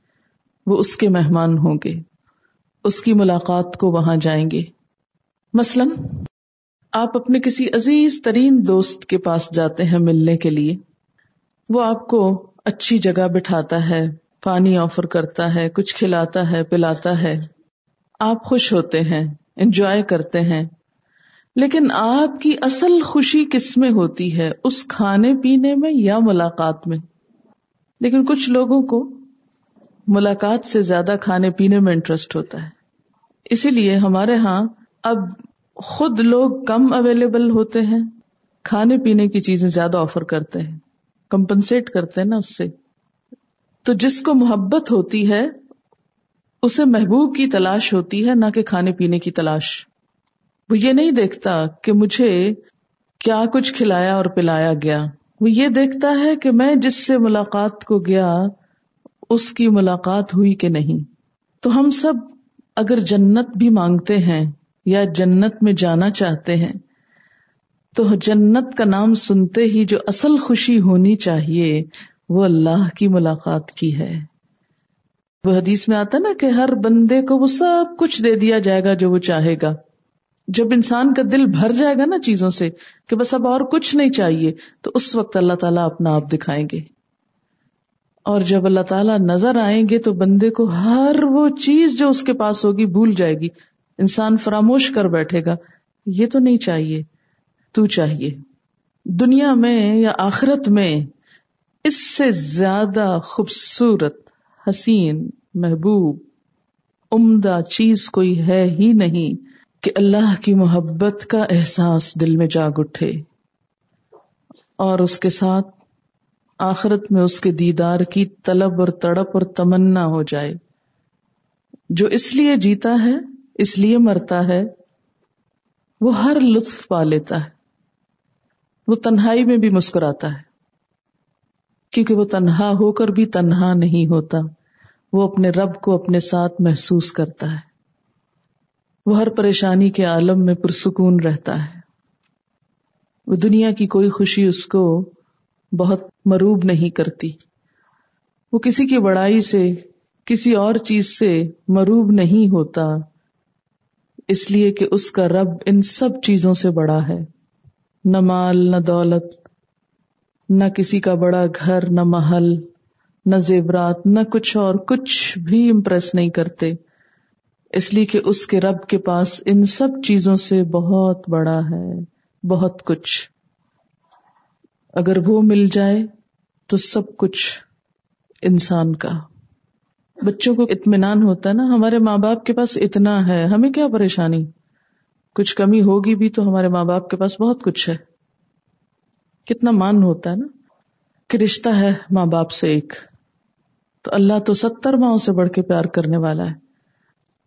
وہ اس کے مہمان ہوں گے۔ اس کی ملاقات کو وہاں جائیں گے۔ مثلاً، آپ اپنے کسی عزیز ترین دوست کے پاس جاتے ہیں ملنے کے لیے۔ وہ آپ کو اچھی جگہ بٹھاتا ہے، پانی آفر کرتا ہے، کچھ کھلاتا ہے، پلاتا ہے۔ آپ خوش ہوتے ہیں، انجوائے کرتے ہیں۔ لیکن آپ کی اصل خوشی کس میں ہوتی ہے؟ اس کھانے پینے میں یا ملاقات میں؟ لیکن کچھ لوگوں کو ملاقات سے زیادہ کھانے پینے میں انٹرسٹ ہوتا ہے۔ اسی لیے ہمارے ہاں اب خود لوگ کم اویلیبل ہوتے ہیں۔ کھانے پینے کی چیزیں زیادہ آفر کرتے ہیں۔ کمپنسیٹ کرتے ہیں نا اس سے۔ تو جس کو محبت ہوتی ہے، اسے محبوب کی تلاش ہوتی ہے، نہ کہ کھانے پینے کی تلاش۔ وہ یہ نہیں دیکھتا کہ مجھے کیا کچھ کھلایا اور پلایا گیا۔ وہ یہ دیکھتا ہے کہ میں جس سے ملاقات کو گیا اس کی ملاقات ہوئی کہ نہیں۔ تو ہم سب اگر جنت بھی مانگتے ہیں یا جنت میں جانا چاہتے ہیں، تو جنت کا نام سنتے ہی جو اصل خوشی ہونی چاہیے، وہ اللہ کی ملاقات کی ہے۔ وہ حدیث میں آتا نا کہ ہر بندے کو وہ سب کچھ دے دیا جائے گا جو وہ چاہے گا۔ جب انسان کا دل بھر جائے گا نا چیزوں سے کہ بس اب اور کچھ نہیں چاہیے، تو اس وقت اللہ تعالیٰ اپنا آپ دکھائیں گے۔ اور جب اللہ تعالیٰ نظر آئیں گے تو بندے کو ہر وہ چیز جو اس کے پاس ہوگی بھول جائے گی۔ انسان فراموش کر بیٹھے گا۔ یہ تو نہیں چاہیے۔ تو چاہیے۔ دنیا میں یا آخرت میں اس سے زیادہ خوبصورت، حسین، محبوب، عمدہ چیز کوئی ہے ہی نہیں کہ اللہ کی محبت کا احساس دل میں جاگ اٹھے۔ اور اس کے ساتھ آخرت میں اس کے دیدار کی طلب اور تڑپ اور تمنا ہو جائے۔ جو اس لیے جیتا ہے، اس لیے مرتا ہے، وہ ہر لطف پا لیتا ہے۔ وہ تنہائی میں بھی مسکراتا ہے۔ کیونکہ وہ تنہا ہو کر بھی تنہا نہیں ہوتا، وہ اپنے رب کو اپنے ساتھ محسوس کرتا ہے۔ وہ ہر پریشانی کے عالم میں پرسکون رہتا ہے۔ وہ دنیا کی کوئی خوشی اس کو بہت مروب نہیں کرتی۔ وہ کسی کی بڑائی سے، کسی اور چیز سے مروب نہیں ہوتا۔ اس لیے کہ اس کا رب ان سب چیزوں سے بڑا ہے۔ نہ مال، نہ دولت، نہ کسی کا بڑا گھر، نہ محل، نہ زیورات، نہ کچھ اور کچھ بھی امپریس نہیں کرتے۔ اس لیے کہ اس کے رب کے پاس ان سب چیزوں سے بہت بڑا ہے، بہت کچھ۔ اگر وہ مل جائے تو سب کچھ انسان کا۔ بچوں کو اطمینان ہوتا ہے نا، ہمارے ماں باپ کے پاس اتنا ہے، ہمیں کیا پریشانی؟ کچھ کمی ہوگی بھی تو ہمارے ماں باپ کے پاس بہت کچھ ہے۔ کتنا مان ہوتا ہے نا۔ کہ رشتہ ہے ماں باپ سے ایک۔ تو اللہ تو ستر ماؤں سے بڑھ کے پیار کرنے والا ہے۔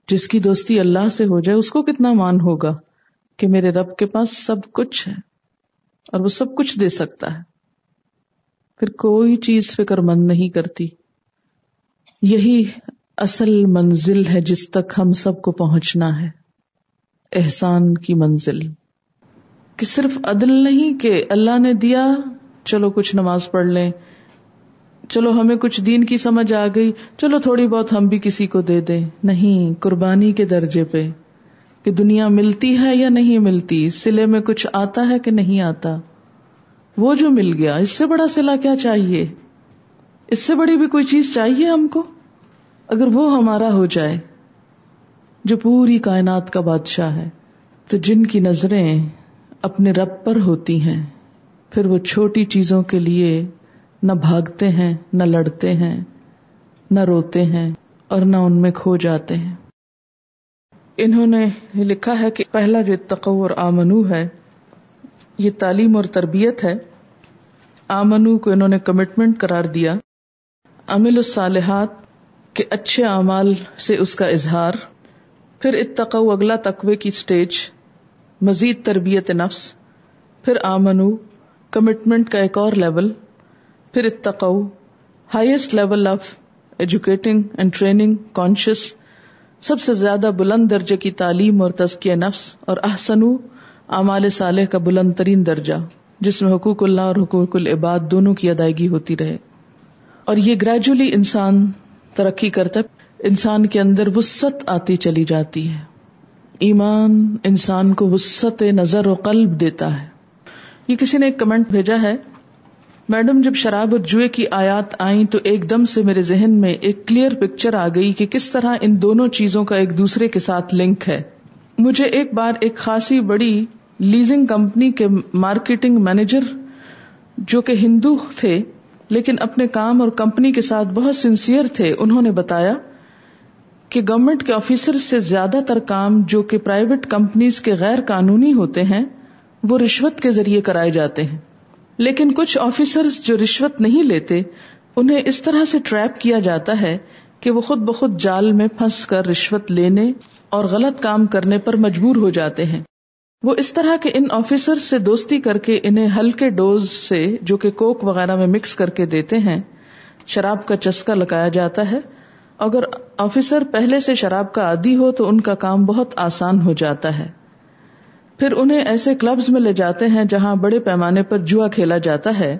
جس کی دوستی اللہ سے ہو جائے، اس کو کتنا مان ہوگا کہ میرے رب کے پاس سب کچھ ہے۔ اور وہ سب کچھ دے سکتا ہے۔ پھر کوئی چیز فکر مند نہیں کرتی۔ یہی اصل منزل ہے جس تک ہم سب کو پہنچنا ہے۔ احسان کی منزل۔ کہ صرف عدل نہیں کہ اللہ نے دیا، چلو کچھ نماز پڑھ لیں۔ چلو ہمیں کچھ دین کی سمجھ آ گئی۔ چلو تھوڑی بہت ہم بھی کسی کو دے دیں۔ نہیں، قربانی کے درجے پہ۔ کہ دنیا ملتی ہے یا نہیں ملتی، سلے میں کچھ آتا ہے کہ نہیں آتا؟ وہ جو مل گیا، اس سے بڑا سلا کیا چاہیے؟ اس سے بڑی بھی کوئی چیز چاہیے ہم کو؟ اگر وہ ہمارا ہو جائے، جو پوری کائنات کا بادشاہ ہے، تو جن کی نظریں اپنے رب پر ہوتی ہیں، پھر وہ چھوٹی چیزوں کے لیے نہ بھاگتے ہیں، نہ لڑتے ہیں، نہ روتے ہیں اور نہ ان میں کھو جاتے ہیں۔ انہوں نے لکھا ہے کہ پہلا جو تقو اور آمنو ہے، یہ تعلیم اور تربیت ہے۔ آمنو کو انہوں نے کمٹمنٹ قرار دیا۔ امل الصالحات کے اچھے اعمال سے اس کا اظہار۔ پھر اتقو، اگلا تقوی کی سٹیج مزید تربیت نفس۔ پھر آمنو کمٹمنٹ کا ایک اور لیول پھر اتقو highest level of educating and training conscious سب سے زیادہ بلند درجے کی تعلیم اور تزکیہ نفس اور احسنو اعمال صالح کا بلند ترین درجہ، جس میں حقوق اللہ اور حقوق العباد دونوں کی ادائیگی ہوتی رہے۔ اور یہ گریجولی انسان ترقی کرتا انسان کے اندر وسط آتی چلی جاتی ہے۔ ایمان انسان کو وسط نظر و قلب دیتا ہے۔ یہ کسی نے ایک کمنٹ بھیجا ہے میڈم، جب شراب اور جوئے کی آیات آئیں تو ایک دم سے میرے ذہن میں ایک کلیئر پکچر آ گئی کہ کس طرح ان دونوں چیزوں کا ایک دوسرے کے ساتھ لنک ہے۔ مجھے ایک بار ایک خاصی بڑی لیزنگ کمپنی کے مارکیٹنگ مینیجر جو کہ ہندو تھے، لیکن اپنے کام اور کمپنی کے ساتھ بہت سنسیئر تھے، انہوں نے بتایا کہ گورنمنٹ کے آفیسر سے زیادہ تر کام جو کہ پرائیویٹ کمپنیز کے غیر قانونی ہوتے ہیں، وہ رشوت کے ذریعے کرائے جاتے ہیں۔ لیکن کچھ آفیسر جو رشوت نہیں لیتے، انہیں اس طرح سے ٹریپ کیا جاتا ہے کہ وہ خود بخود جال میں پھنس کر رشوت لینے اور غلط کام کرنے پر مجبور ہو جاتے ہیں۔ وہ اس طرح کے ان آفیسر سے دوستی کر کے انہیں ہلکے ڈوز سے، جو کہ کوک وغیرہ میں مکس کر کے دیتے ہیں، شراب کا چسکا لگایا جاتا ہے۔ اگر آفیسر پہلے سے شراب کا عادی ہو تو ان کا کام بہت آسان ہو جاتا ہے۔ پھر انہیں ایسے کلبز میں لے جاتے ہیں جہاں بڑے پیمانے پر جوا کھیلا جاتا ہے۔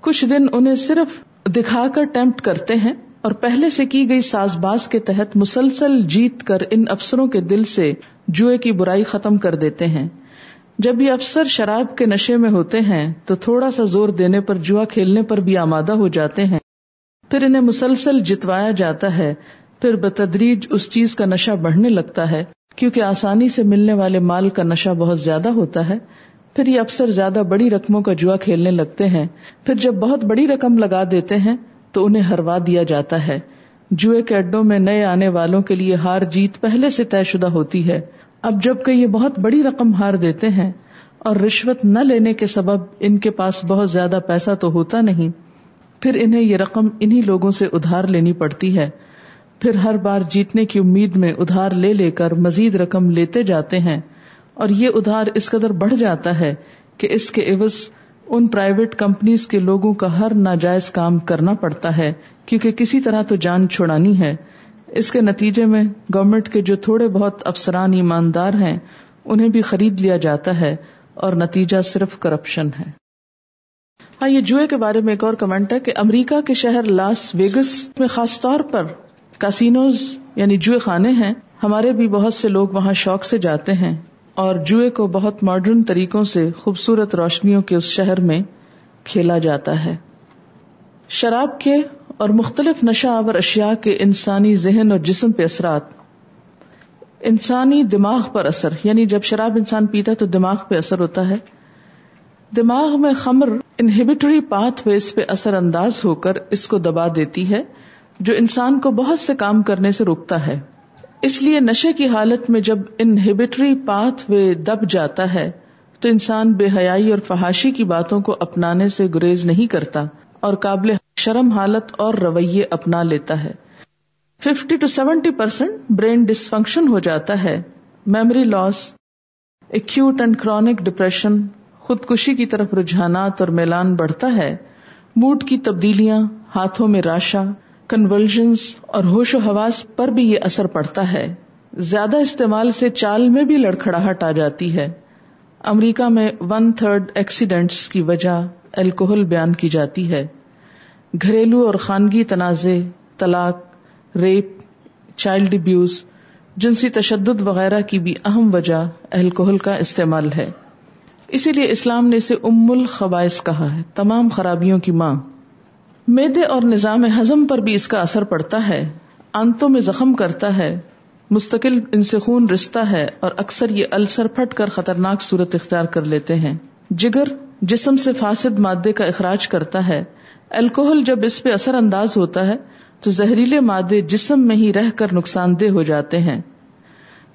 کچھ دن انہیں صرف دکھا کر ٹیمپٹ کرتے ہیں اور پہلے سے کی گئی ساز باز کے تحت مسلسل جیت کر ان افسروں کے دل سے جوئے کی برائی ختم کر دیتے ہیں۔ جب یہ افسر شراب کے نشے میں ہوتے ہیں تو تھوڑا سا زور دینے پر جوا کھیلنے پر بھی آمادہ ہو جاتے ہیں۔ پھر انہیں مسلسل جتوایا جاتا ہے۔ پھر بتدریج اس چیز کا نشہ بڑھنے لگتا ہے۔ کیونکہ آسانی سے ملنے والے مال کا نشہ بہت زیادہ ہوتا ہے، پھر یہ افسر زیادہ بڑی رقموں کا جوا کھیلنے لگتے ہیں۔ پھر جب بہت بڑی رقم لگا دیتے ہیں، تو انہیں ہروا دیا جاتا ہے۔ جوئے کے اڈوں میں نئے آنے والوں کے لیے ہار جیت پہلے سے طے شدہ ہوتی ہے۔ اب جبکہ یہ بہت بڑی رقم ہار دیتے ہیں اور رشوت نہ لینے کے سبب ان کے پاس بہت زیادہ پیسہ تو ہوتا نہیں، پھر انہیں یہ رقم انہی لوگوں سے ادھار لینی پڑتی ہے۔ پھر ہر بار جیتنے کی امید میں ادھار لے لے کر مزید رقم لیتے جاتے ہیں اور یہ ادھار اس قدر بڑھ جاتا ہے کہ اس کے عوض ان پرائیویٹ کمپنیز کے لوگوں کا ہر ناجائز کام کرنا پڑتا ہے، کیونکہ کسی طرح تو جان چھڑانی ہے۔ اس کے نتیجے میں گورنمنٹ کے جو تھوڑے بہت افسران ایماندار ہیں، انہیں بھی خرید لیا جاتا ہے اور نتیجہ صرف کرپشن ہے۔ ہاں یہ جوئے کے بارے میں ایک اور کمنٹ ہے کہ امریکہ کے شہر لاس ویگس میں خاص طور پر کاسینوز یعنی جوئے خانے ہیں، ہمارے بھی بہت سے لوگ وہاں شوق سے جاتے ہیں اور جوئے کو بہت ماڈرن طریقوں سے خوبصورت روشنیوں کے اس شہر میں کھیلا جاتا ہے۔ شراب کے اور مختلف نشہ آور اشیاء کے انسانی ذہن اور جسم پہ اثرات۔ انسانی دماغ پر اثر یعنی جب شراب انسان پیتا تو دماغ پہ اثر ہوتا ہے۔ دماغ میں خمر انہیبیٹری پاتھ ویز پہ اثر انداز ہو کر اس کو دبا دیتی ہے۔ جو انسان کو بہت سے کام کرنے سے روکتا ہے۔ اس لیے نشے کی حالت میں جب انہیبیٹری پاتھ وے دب جاتا ہے، تو انسان بے حیائی اور فحاشی کی باتوں کو اپنانے سے گریز نہیں کرتا اور قابل شرم حالت اور رویے اپنا لیتا ہے۔ Fifty to seventy percent brain dysfunction ہو جاتا ہے۔ Memory loss acute and chronic depression, خودکشی کی طرف رجحانات اور میلان بڑھتا ہے۔ موڈ کی تبدیلیاں، ہاتھوں میں راشا کنولژنس اور ہوش و حواس پر بھی یہ اثر پڑتا ہے۔ زیادہ استعمال سے چال میں بھی لڑکھڑاہٹ آ جاتی ہے۔ امریکہ میں ون تھرڈ ایکسیڈینٹس کی وجہ الکوہل بیان کی جاتی ہے۔ گھریلو اور خانگی تنازع، طلاق ریپ چائلڈ ابیوز جنسی تشدد وغیرہ کی بھی اہم وجہ الکوہل کا استعمال ہے۔ اسی لیے اسلام نے اسے ام الخبائش کہا ہے۔ تمام خرابیوں کی ماں۔ میدے اور نظام ہضم پر بھی اس کا اثر پڑتا ہے۔ آنتوں میں زخم کرتا ہے۔ مستقل ان سے خون رشتہ ہے اور اکثر یہ السر پھٹ کر خطرناک صورت اختیار کر لیتے ہیں۔ جگر جسم سے فاسد مادے کا اخراج کرتا ہے۔ الکوہل جب اس پہ اثر انداز ہوتا ہے تو زہریلے مادے جسم میں ہی رہ کر نقصان دہ ہو جاتے ہیں۔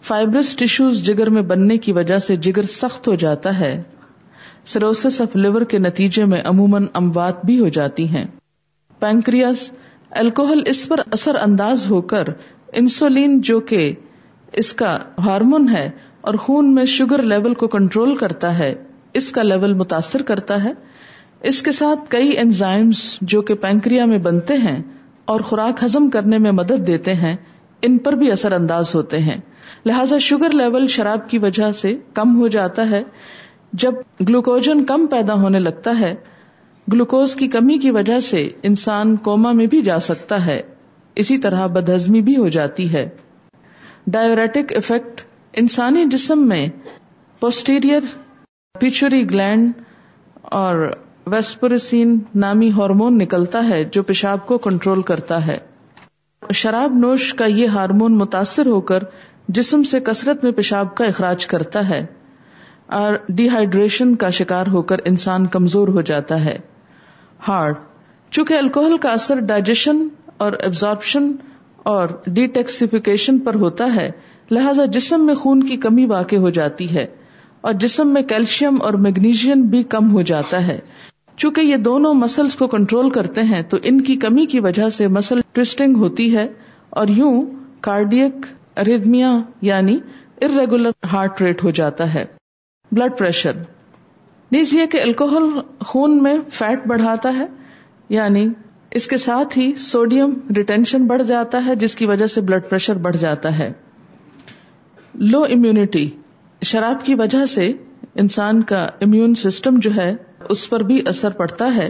فائبرس ٹیشوز جگر میں بننے کی وجہ سے جگر سخت ہو جاتا ہے۔ سروسس آف لیور کے نتیجے میں عموماً اموات بھی ہو جاتی ہیں۔ پینکریاس، الکوہل اس پر اثر انداز ہو کر انسولین جو کہ اس کا ہارمون ہے اور خون میں شوگر لیول کو کنٹرول کرتا ہے، اس کا لیول متاثر کرتا ہے۔ اس کے ساتھ کئی انزائمز جو کہ پینکریا میں بنتے ہیں اور خوراک ہزم کرنے میں مدد دیتے ہیں، ان پر بھی اثر انداز ہوتے ہیں۔ لہذا شوگر لیول شراب کی وجہ سے کم ہو جاتا ہے۔ جب گلوکوجن کم پیدا ہونے لگتا ہے گلوکوز کی کمی کی وجہ سے انسان کوما میں بھی جا سکتا ہے۔ اسی طرح بدہضمی بھی ہو جاتی ہے۔ ڈائیوریٹک افیکٹ انسانی جسم میں پوسٹیریئر پیچوری گلینڈ اور ویسپرسین نامی ہارمون نکلتا ہے جو پیشاب کو کنٹرول کرتا ہے۔ شراب نوش کا یہ ہارمون متاثر ہو کر جسم سے کثرت میں پیشاب کا اخراج کرتا ہے۔ اور ڈی ہائیڈریشن کا شکار ہو کر انسان کمزور ہو جاتا ہے۔ ہارٹ چونکہ الکوہل کا اثر ڈائجیشن اور ایبزاربشن اور ڈیٹیکسیفیکیشن پر ہوتا ہے، لہذا جسم میں خون کی کمی واقع ہو جاتی ہے اور جسم میں کیلشیم اور میگنیشیم بھی کم ہو جاتا ہے۔ چونکہ یہ دونوں مسلس کو کنٹرول کرتے ہیں، تو ان کی کمی کی وجہ سے مسل ٹوسٹنگ ہوتی ہے اور یوں کارڈیک اریدمیا یعنی ارریگولر ہارٹ ریٹ ہو جاتا ہے۔ Blood pressure. نیز یہ کہ الکوہل خون میں فیٹ بڑھاتا ہے یعنی اس کے ساتھ ہی سوڈیم ریٹینشن بڑھ جاتا ہے، جس کی وجہ سے بلڈ پریشر بڑھ جاتا ہے۔ Low immunity. شراب کی وجہ سے انسان کا امیون سسٹم جو ہے، اس پر بھی اثر پڑتا ہے۔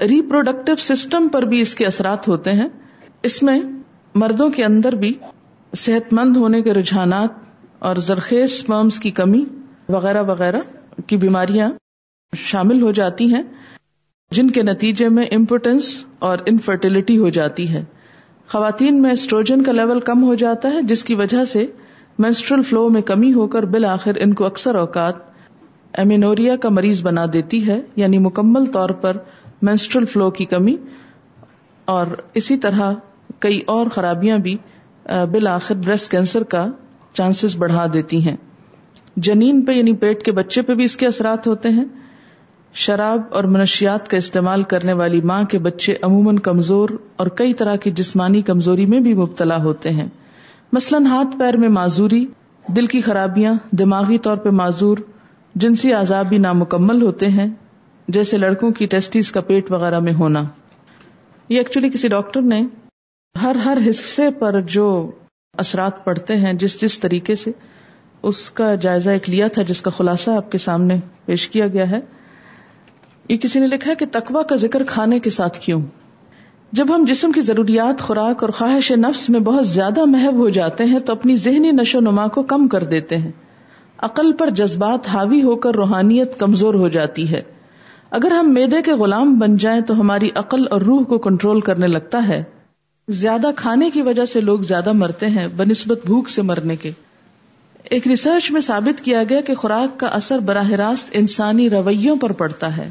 ریپروڈکٹیو سسٹم پر بھی اس کے اثرات ہوتے ہیں۔ اس میں مردوں کے اندر بھی صحت مند ہونے کے رجحانات اور زرخیز اسپرمس کی کمی وغیرہ وغیرہ کی بیماریاں شامل ہو جاتی ہیں، جن کے نتیجے میں امپورٹینس اور انفرٹیلٹی ہو جاتی ہے۔ خواتین میں اسٹروجن کا لیول کم ہو جاتا ہے، جس کی وجہ سے مینسٹرل فلو میں کمی ہو کر بالآخر ان کو اکثر اوقات ایمینوریا کا مریض بنا دیتی ہے یعنی مکمل طور پر مینسٹرل فلو کی کمی۔ اور اسی طرح کئی اور خرابیاں بھی بالآخر بریسٹ کینسر کا چانسز بڑھا دیتی ہیں۔ جنین پہ یعنی پیٹ کے بچے پہ بھی اس کے اثرات ہوتے ہیں۔ شراب اور منشیات کا استعمال کرنے والی ماں کے بچے عموماً کمزور اور کئی طرح کی جسمانی کمزوری میں بھی مبتلا ہوتے ہیں۔ مثلاً ہاتھ پیر میں معذوری، دل کی خرابیاں، دماغی طور پہ معذور، جنسی آزاد بھی نامکمل ہوتے ہیں، جیسے لڑکوں کی ٹیسٹیز کا پیٹ وغیرہ میں ہونا۔ یہ ایکچولی کسی ڈاکٹر نے ہر ہر حصے پر جو اثرات پڑتے ہیں، جس جس طریقے سے اس کا جائزہ ایک لیا تھا جس کا خلاصہ آپ کے سامنے پیش کیا گیا ہے۔ یہ کسی نے لکھا ہے کہ تقوا کا ذکر کھانے کے ساتھ کیوں؟ جب ہم جسم کی ضروریات، خوراک اور خواہش نفس میں بہت زیادہ محب ہو جاتے ہیں تو اپنی ذہنی نشو نما کو کم کر دیتے ہیں۔ عقل پر جذبات حاوی ہو کر روحانیت کمزور ہو جاتی ہے۔ اگر ہم میدے کے غلام بن جائیں تو ہماری عقل اور روح کو کنٹرول کرنے لگتا ہے۔ زیادہ کھانے کی وجہ سے لوگ زیادہ مرتے ہیں، بنسبت بھوک سے مرنے کے۔ ایک ریسرچ میں ثابت کیا گیا کہ خوراک کا اثر براہ راست انسانی رویوں پر پڑتا ہے۔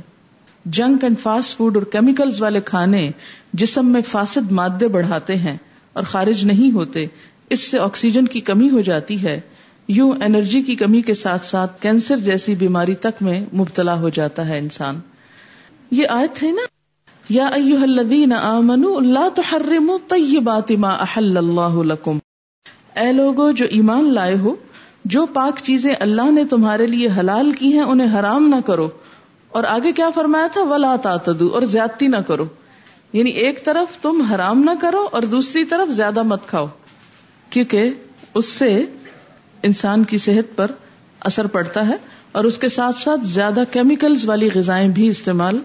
جنک اینڈ فاسٹ فوڈ اور کیمیکلز والے کھانے جسم میں فاسد مادے بڑھاتے ہیں اور خارج نہیں ہوتے، اس سے آکسیجن کی کمی ہو جاتی ہے۔ یوں انرجی کی کمی کے ساتھ ساتھ کینسر جیسی بیماری تک میں مبتلا ہو جاتا ہے انسان۔ یہ آیت ہے نا؟ یا ایوہ الذین آمنوا لا تحرموا طیبات ما احل اللہ لکم۔ اے لوگو، جو ایمان لائے ہو جو پاک چیزیں اللہ نے تمہارے لیے حلال کی ہیں، انہیں حرام نہ کرو۔ اور آگے کیا فرمایا تھا؟ ولا تعتدو اور زیادتی نہ کرو۔ یعنی ایک طرف تم حرام نہ کرو اور دوسری طرف زیادہ مت کھاؤ، کیونکہ اس سے انسان کی صحت پر اثر پڑتا ہے اور اس کے ساتھ ساتھ زیادہ کیمیکلز والی غذائیں بھی استعمال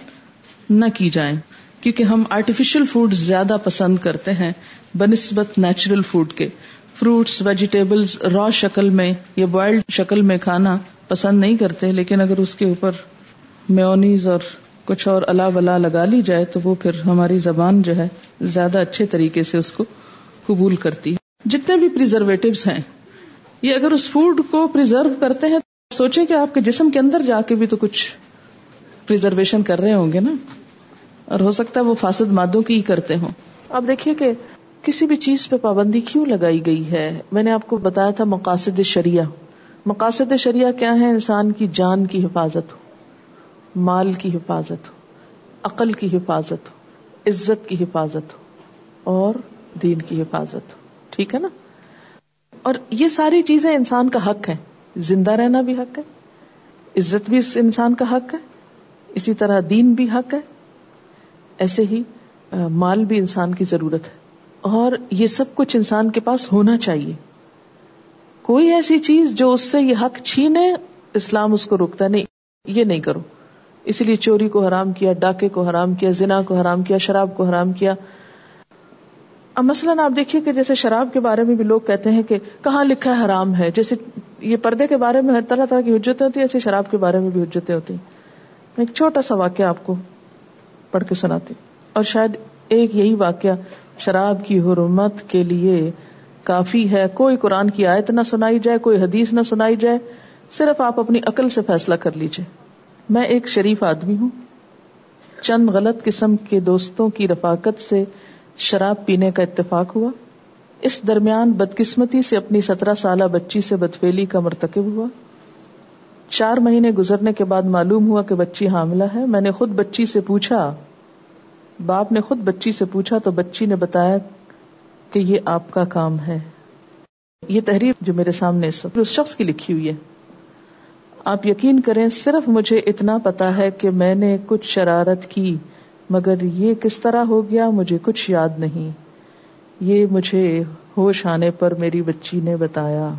نہ کی جائیں۔ کیونکہ ہم آرٹیفیشل فوڈ زیادہ پسند کرتے ہیں، بنسبت نیچرل فوڈ کے۔ فروٹس، ویجیٹیبلز را شکل میں یا بوائلڈ شکل میں کھانا پسند نہیں کرتے، لیکن اگر اس کے اوپر میونیز اور کچھ اور اللہ ولا لگا لی جائے تو وہ پھر ہماری زبان جو ہے زیادہ اچھے طریقے سے اس کو قبول کرتی ہے۔ جتنے بھی پرزرویٹوز ہیں، یہ اگر اس فوڈ کو پرزرو کرتے ہیں، سوچے کہ آپ کے جسم کے اندر جا کے بھی تو کچھ پرزرویشن کر رہے ہوں گے نا؟ اور ہو سکتا ہے وہ فاسد مادوں کی ہی کرتے ہوں۔ آپ دیکھیے کہ کسی بھی چیز پہ پابندی کیوں لگائی گئی ہے؟ میں نے آپ کو بتایا تھا مقاصد شریعہ۔ مقاصد شریعہ کیا ہے؟ انسان کی جان کی حفاظت ہو، مال کی حفاظت ہو، عقل کی حفاظت ہو، عزت کی حفاظت ہو، اور دین کی حفاظت ہو۔ ٹھیک ہے نا؟ اور یہ ساری چیزیں انسان کا حق ہے زندہ رہنا بھی حق ہے، عزت بھی اس انسان کا حق ہے، اسی طرح دین بھی حق ہے۔ ایسے ہی مال بھی انسان کی ضرورت ہے۔ اور یہ سب کچھ انسان کے پاس ہونا چاہیے۔ کوئی ایسی چیز جو اس سے یہ حق چھینے، اسلام اس کو روکتا نہیں، یہ نہیں کرو۔ اسی لیے چوری کو حرام کیا، ڈاکے کو حرام کیا، زنا کو حرام کیا، شراب کو حرام کیا۔ اب مثلاً آپ دیکھیے کہ جیسے شراب کے بارے میں بھی لوگ کہتے ہیں کہ کہاں لکھا ہے حرام ہے؟ جیسے یہ پردے کے بارے میں ہر طرح طرح کی حجتیں ہوتی ہیں، ایسے شراب کے بارے میں بھی حجتیں ہوتی ہیں۔ ایک چھوٹا سا واقعہ آپ کو پڑھ کے سناتی اور شاید ایک یہی واقعہ شراب کی حرمت کے لیے کافی ہے۔ کوئی قرآن کی آیت نہ سنائی جائے، کوئی حدیث نہ سنائی جائے۔ صرف آپ اپنی عقل سے فیصلہ کر لیجیے میں ایک شریف آدمی ہوں۔ چند غلط قسم کے دوستوں کی رفاقت سے شراب پینے کا اتفاق ہوا۔ اس درمیان بدقسمتی سے اپنی سترہ سالہ بچی سے بدفیلی کا مرتکب ہوا۔ چار مہینے گزرنے کے بعد معلوم ہوا کہ بچی حاملہ ہے۔ میں نے خود بچی سے پوچھا باپ نے خود بچی سے پوچھا تو بچی نے بتایا کہ یہ آپ کا کام ہے۔ یہ تحریر جو میرے سامنے اس شخص کی لکھی ہوئی ہے۔ آپ یقین کریں، صرف مجھے اتنا پتا ہے کہ میں نے کچھ شرارت کی، مگر یہ کس طرح ہو گیا مجھے کچھ یاد نہیں۔ یہ مجھے ہوش آنے پر میری بچی نے بتایا۔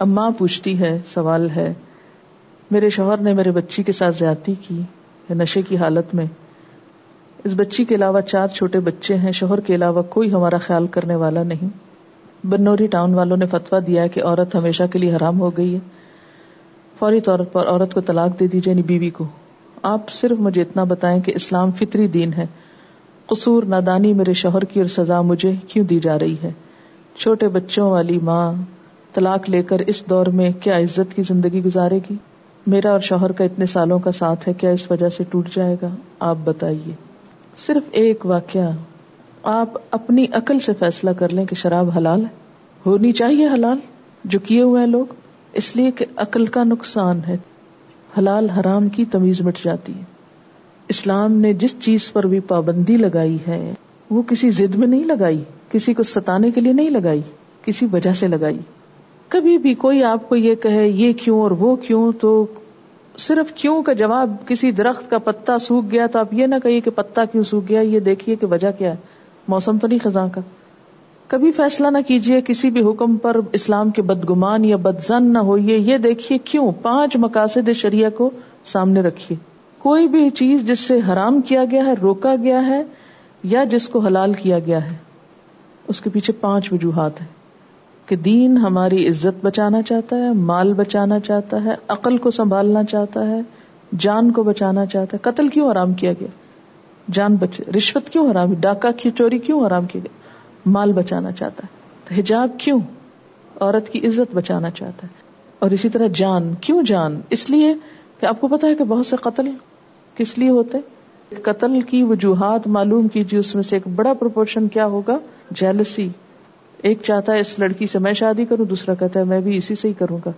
اماں پوچھتی ہے، سوال ہے، میرے شوہر نے میرے بچی کے ساتھ زیادتی کی نشے کی حالت میں؟ اس بچی کے علاوہ چار چھوٹے بچے ہیں، شوہر کے علاوہ کوئی ہمارا خیال کرنے والا نہیں۔ بنوری ٹاؤن والوں نے فتوا دیا کہ عورت ہمیشہ کے لیے حرام ہو گئی ہے۔ فوری طور پر عورت کو طلاق دے دیجیے یعنی بیوی کو۔ آپ صرف مجھے اتنا بتائیں کہ اسلام فطری دین ہے۔ قصور نادانی میرے شوہر کی اور سزا مجھے کیوں دی جا رہی ہے؟ چھوٹے بچوں والی ماں طلاق لے کر اس دور میں کیا عزت کی زندگی گزارے گی؟ میرا اور شوہر کا اتنے سالوں کا ساتھ ہے، کیا اس وجہ سے ٹوٹ جائے گا؟ آپ بتائیے۔ صرف ایک واقعہ، آپ اپنی عقل سے فیصلہ کر لیں کہ شراب حلال ہے۔ ہونی چاہیے حلال، جو کیے ہوئے ہیں لوگ۔ اس لیے کہ عقل کا نقصان ہے۔ حلال حرام کی تمیز مٹ جاتی ہے۔ اسلام نے جس چیز پر بھی پابندی لگائی ہے، وہ کسی ضد میں نہیں لگائی، کسی کو ستانے کے لیے نہیں لگائی، کسی وجہ سے لگائی۔ کبھی بھی کوئی آپ کو یہ کہے، یہ کیوں اور وہ کیوں، تو صرف کیوں کا جواب کسی درخت کا پتا سوکھ گیا تو آپ یہ نہ کہیے کہ پتا کیوں سوکھ گیا، یہ دیکھیے کہ وجہ کیا ہے۔ موسم تو نہیں خزاں کا۔ کبھی فیصلہ نہ کیجیے کسی بھی حکم پر اسلام کے بدگمان یا بدزن نہ ہوئیے، یہ دیکھیے کیوں۔ پانچ مقاصد شریعہ کو سامنے رکھیے۔ کوئی بھی چیز جس سے حرام کیا گیا ہے، روکا گیا ہے یا جس کو حلال کیا گیا ہے، اس کے پیچھے پانچ وجوہات ہیں۔ کہ دین ہماری عزت بچانا چاہتا ہے، مال بچانا چاہتا ہے، عقل کو سنبھالنا چاہتا ہے، جان کو بچانا چاہتا ہے۔ قتل کیوں حرام کیا گیا؟ جان بچے رشوت کیوں حرام؟ ڈاکہ کی چوری کیوں حرام کیا گیا مال بچانا چاہتا ہے۔ تو حجاب کیوں؟ عورت کی عزت بچانا چاہتا ہے۔ اور اسی طرح جان، کیوں جان؟ اس لیے کہ آپ کو پتا ہے کہ بہت سے قتل کس لیے ہوتے؟ قتل کی وجوہات معلوم کیجیے اس میں سے ایک بڑا پروپورشن کیا ہوگا؟ جیلسی ایک چاہتا ہے اس لڑکی سے میں شادی کروں، دوسرا کہتا ہے میں بھی اسی سے ہی کروں گا۔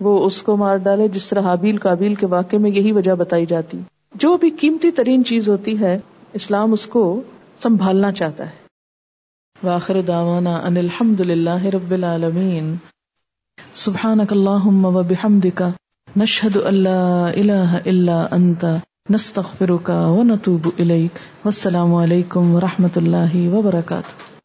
وہ اس کو مار ڈالے، جس طرح حابیل کابیل کے واقعے میں یہی وجہ بتائی جاتی۔ جو بھی قیمتی ترین چیز ہوتی ہے، اسلام اس کو سنبھالنا چاہتا ہے۔ واخر دعوانا ان الحمد للہ رب العالمین۔ سبحانک اللہم و بحمدک۔ نشہد اللہ الہ الا انت۔ نستغفرک و نتوب الیک۔ والسلام علیکم و رحمت اللہ وبرکاتہ۔